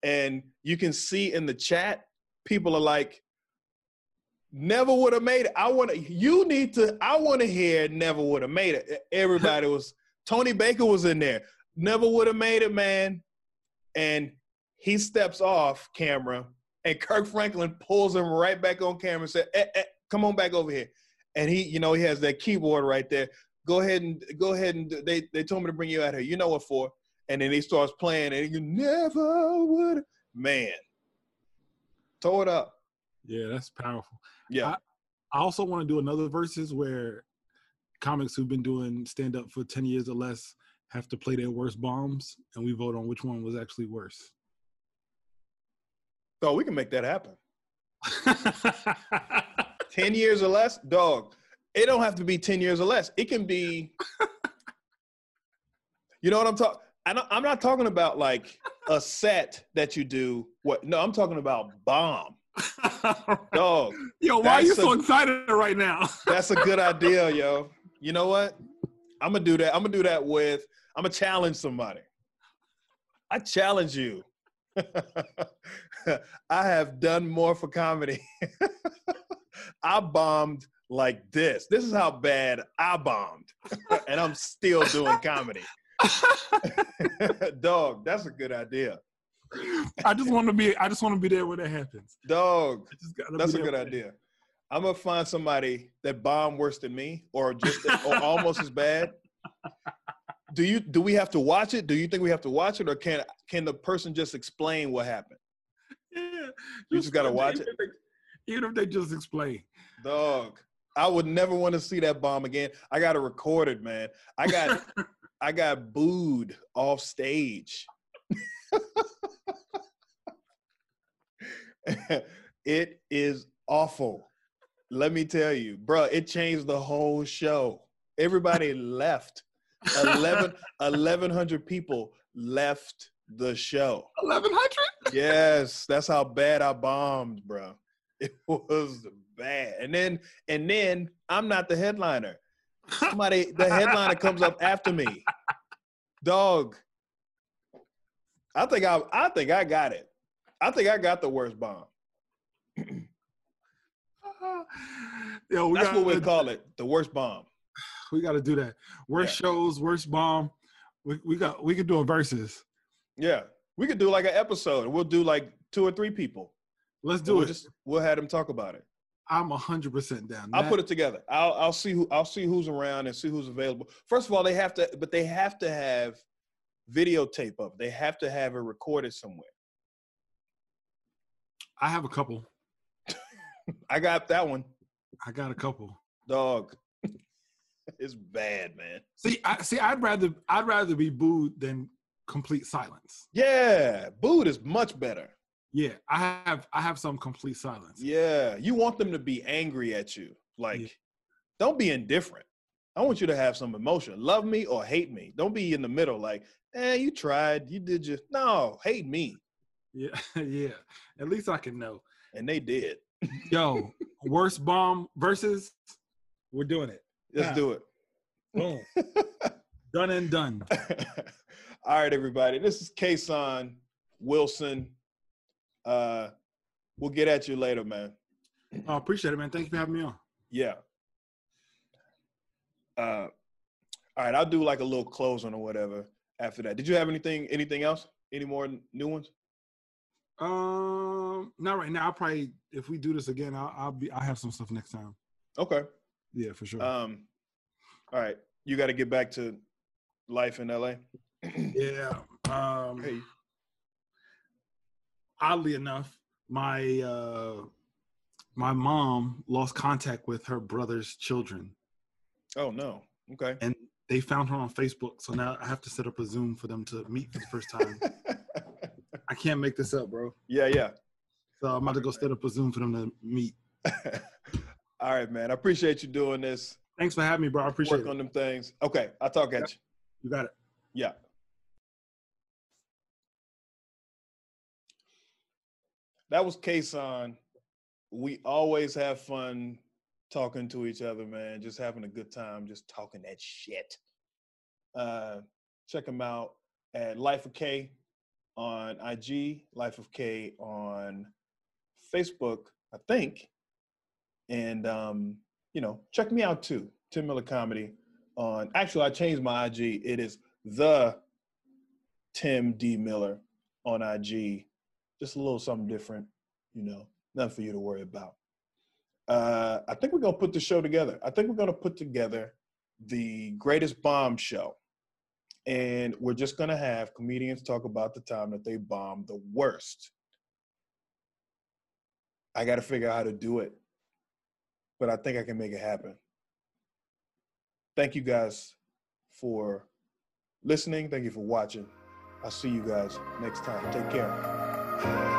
and you can see in the chat people are like, Never would have made it. I want to. You need to. I want to hear. Never would have made it. Everybody was. Tony Baker was in there. Never would have made it, man. And he steps off camera, and Kirk Franklin pulls him right back on camera and said, eh, eh, "Come on back over here." And he, you know, he has that keyboard right there. Go ahead and go ahead and they they told me to bring you out here. You know what for? And then he starts playing, and you never would. Man, throw it up. Yeah, that's powerful. Yeah. I also want to do another verses where comics who've been doing stand up for 10 years or less have to play their worst bombs and we vote on which one was actually worse. So we can make that happen. 10 years or less, dog. It don't have to be 10 years or less. It can be, you know what I'm talking? I'm not talking about like a set that you do. What? No, I'm talking about bomb. Dog. Yo, why are you so excited right now? that's a good idea, yo. You know what? I'm gonna do that. I'm gonna do that with. I'm gonna challenge somebody. I challenge you. I have done more for comedy. I bombed like this. This is how bad I bombed, and I'm still doing comedy. Dog, that's a good idea. I just want to be. I just want to be there when it happens. Dog, that's a good idea. I'm gonna find somebody that bombed worse than me, or just or almost as bad. Do you? Do we have to watch it? Do you think we have to watch it, or can can the person just explain what happened? Yeah, you just gotta watch even it. If they, even if they just explain. Dog, I would never want to see that bomb again. I got to record it, man. I got I got booed off stage. it is awful. Let me tell you, bro, it changed the whole show. Everybody left. 11, 1,100 people left the show. 1,100? Yes, that's how bad I bombed, bro. It was bad. And then, and then I'm not the headliner. Somebody, the headliner comes up after me. Dog. I think I, I think I got it. I think I got the worst bomb. Yo, That's gotta, what we call it, the worst bomb. We got to do that. Worst yeah. shows, worst bomb. We, we got we could do a versus. Yeah, we could do like an episode. We'll do like two or three people. Let's do we'll it. Just, we'll have them talk about it. I'm hundred percent down. I'll put it together. I'll I'll see who I'll see who's around and see who's available. First of all, they have to, but they have to have videotape of it. They have to have it recorded somewhere. I have a couple. I got that one. I got a couple. Dog. it's bad, man. See, I see I'd rather I'd rather be booed than complete silence. Yeah, booed is much better. Yeah, I have I have some complete silence. Yeah, you want them to be angry at you. Like, yeah. don't be indifferent. I want you to have some emotion. Love me or hate me. Don't be in the middle. Like, eh, you tried, you did just no, hate me. Yeah, yeah. At least I can know. And they did. Yo, worst bomb versus. We're doing it. Let's do it. Boom. done and done. All right, everybody. This is Kason Wilson. Uh, we'll get at you later, man. I oh, appreciate it, man. Thank you for having me on. Yeah. Uh, all right, I'll do like a little closing or whatever after that. Did you have anything anything else? Any more new ones? Um, not right now. I'll probably if we do this again, I'll, I'll be I'll have some stuff next time. Okay. Yeah, for sure. Um, all right, you got to get back to life in LA. yeah. Um, hey. Oddly enough, my uh, my mom lost contact with her brother's children. Oh no. Okay. And they found her on Facebook, so now I have to set up a Zoom for them to meet for the first time. I can't make this up, bro. Yeah, yeah. So I'm about to go set up a Zoom for them to meet. All right, man. I appreciate you doing this. Thanks for having me, bro. I appreciate Work it. on them things. Okay, I'll talk at you. You got it. Yeah. That was Kason. We always have fun talking to each other, man. Just having a good time, just talking that shit. Uh, check him out at Life of K on IG, Life of K on Facebook, I think. And um, you know, check me out too, Tim Miller Comedy. On actually, I changed my IG. It is the Tim D Miller on IG. Just a little something different, you know, nothing for you to worry about. Uh, I think we're gonna put the show together. I think we're gonna put together the greatest bomb show. And we're just gonna have comedians talk about the time that they bombed the worst. I gotta figure out how to do it, but I think I can make it happen. Thank you guys for listening. Thank you for watching. I'll see you guys next time. Take care thank you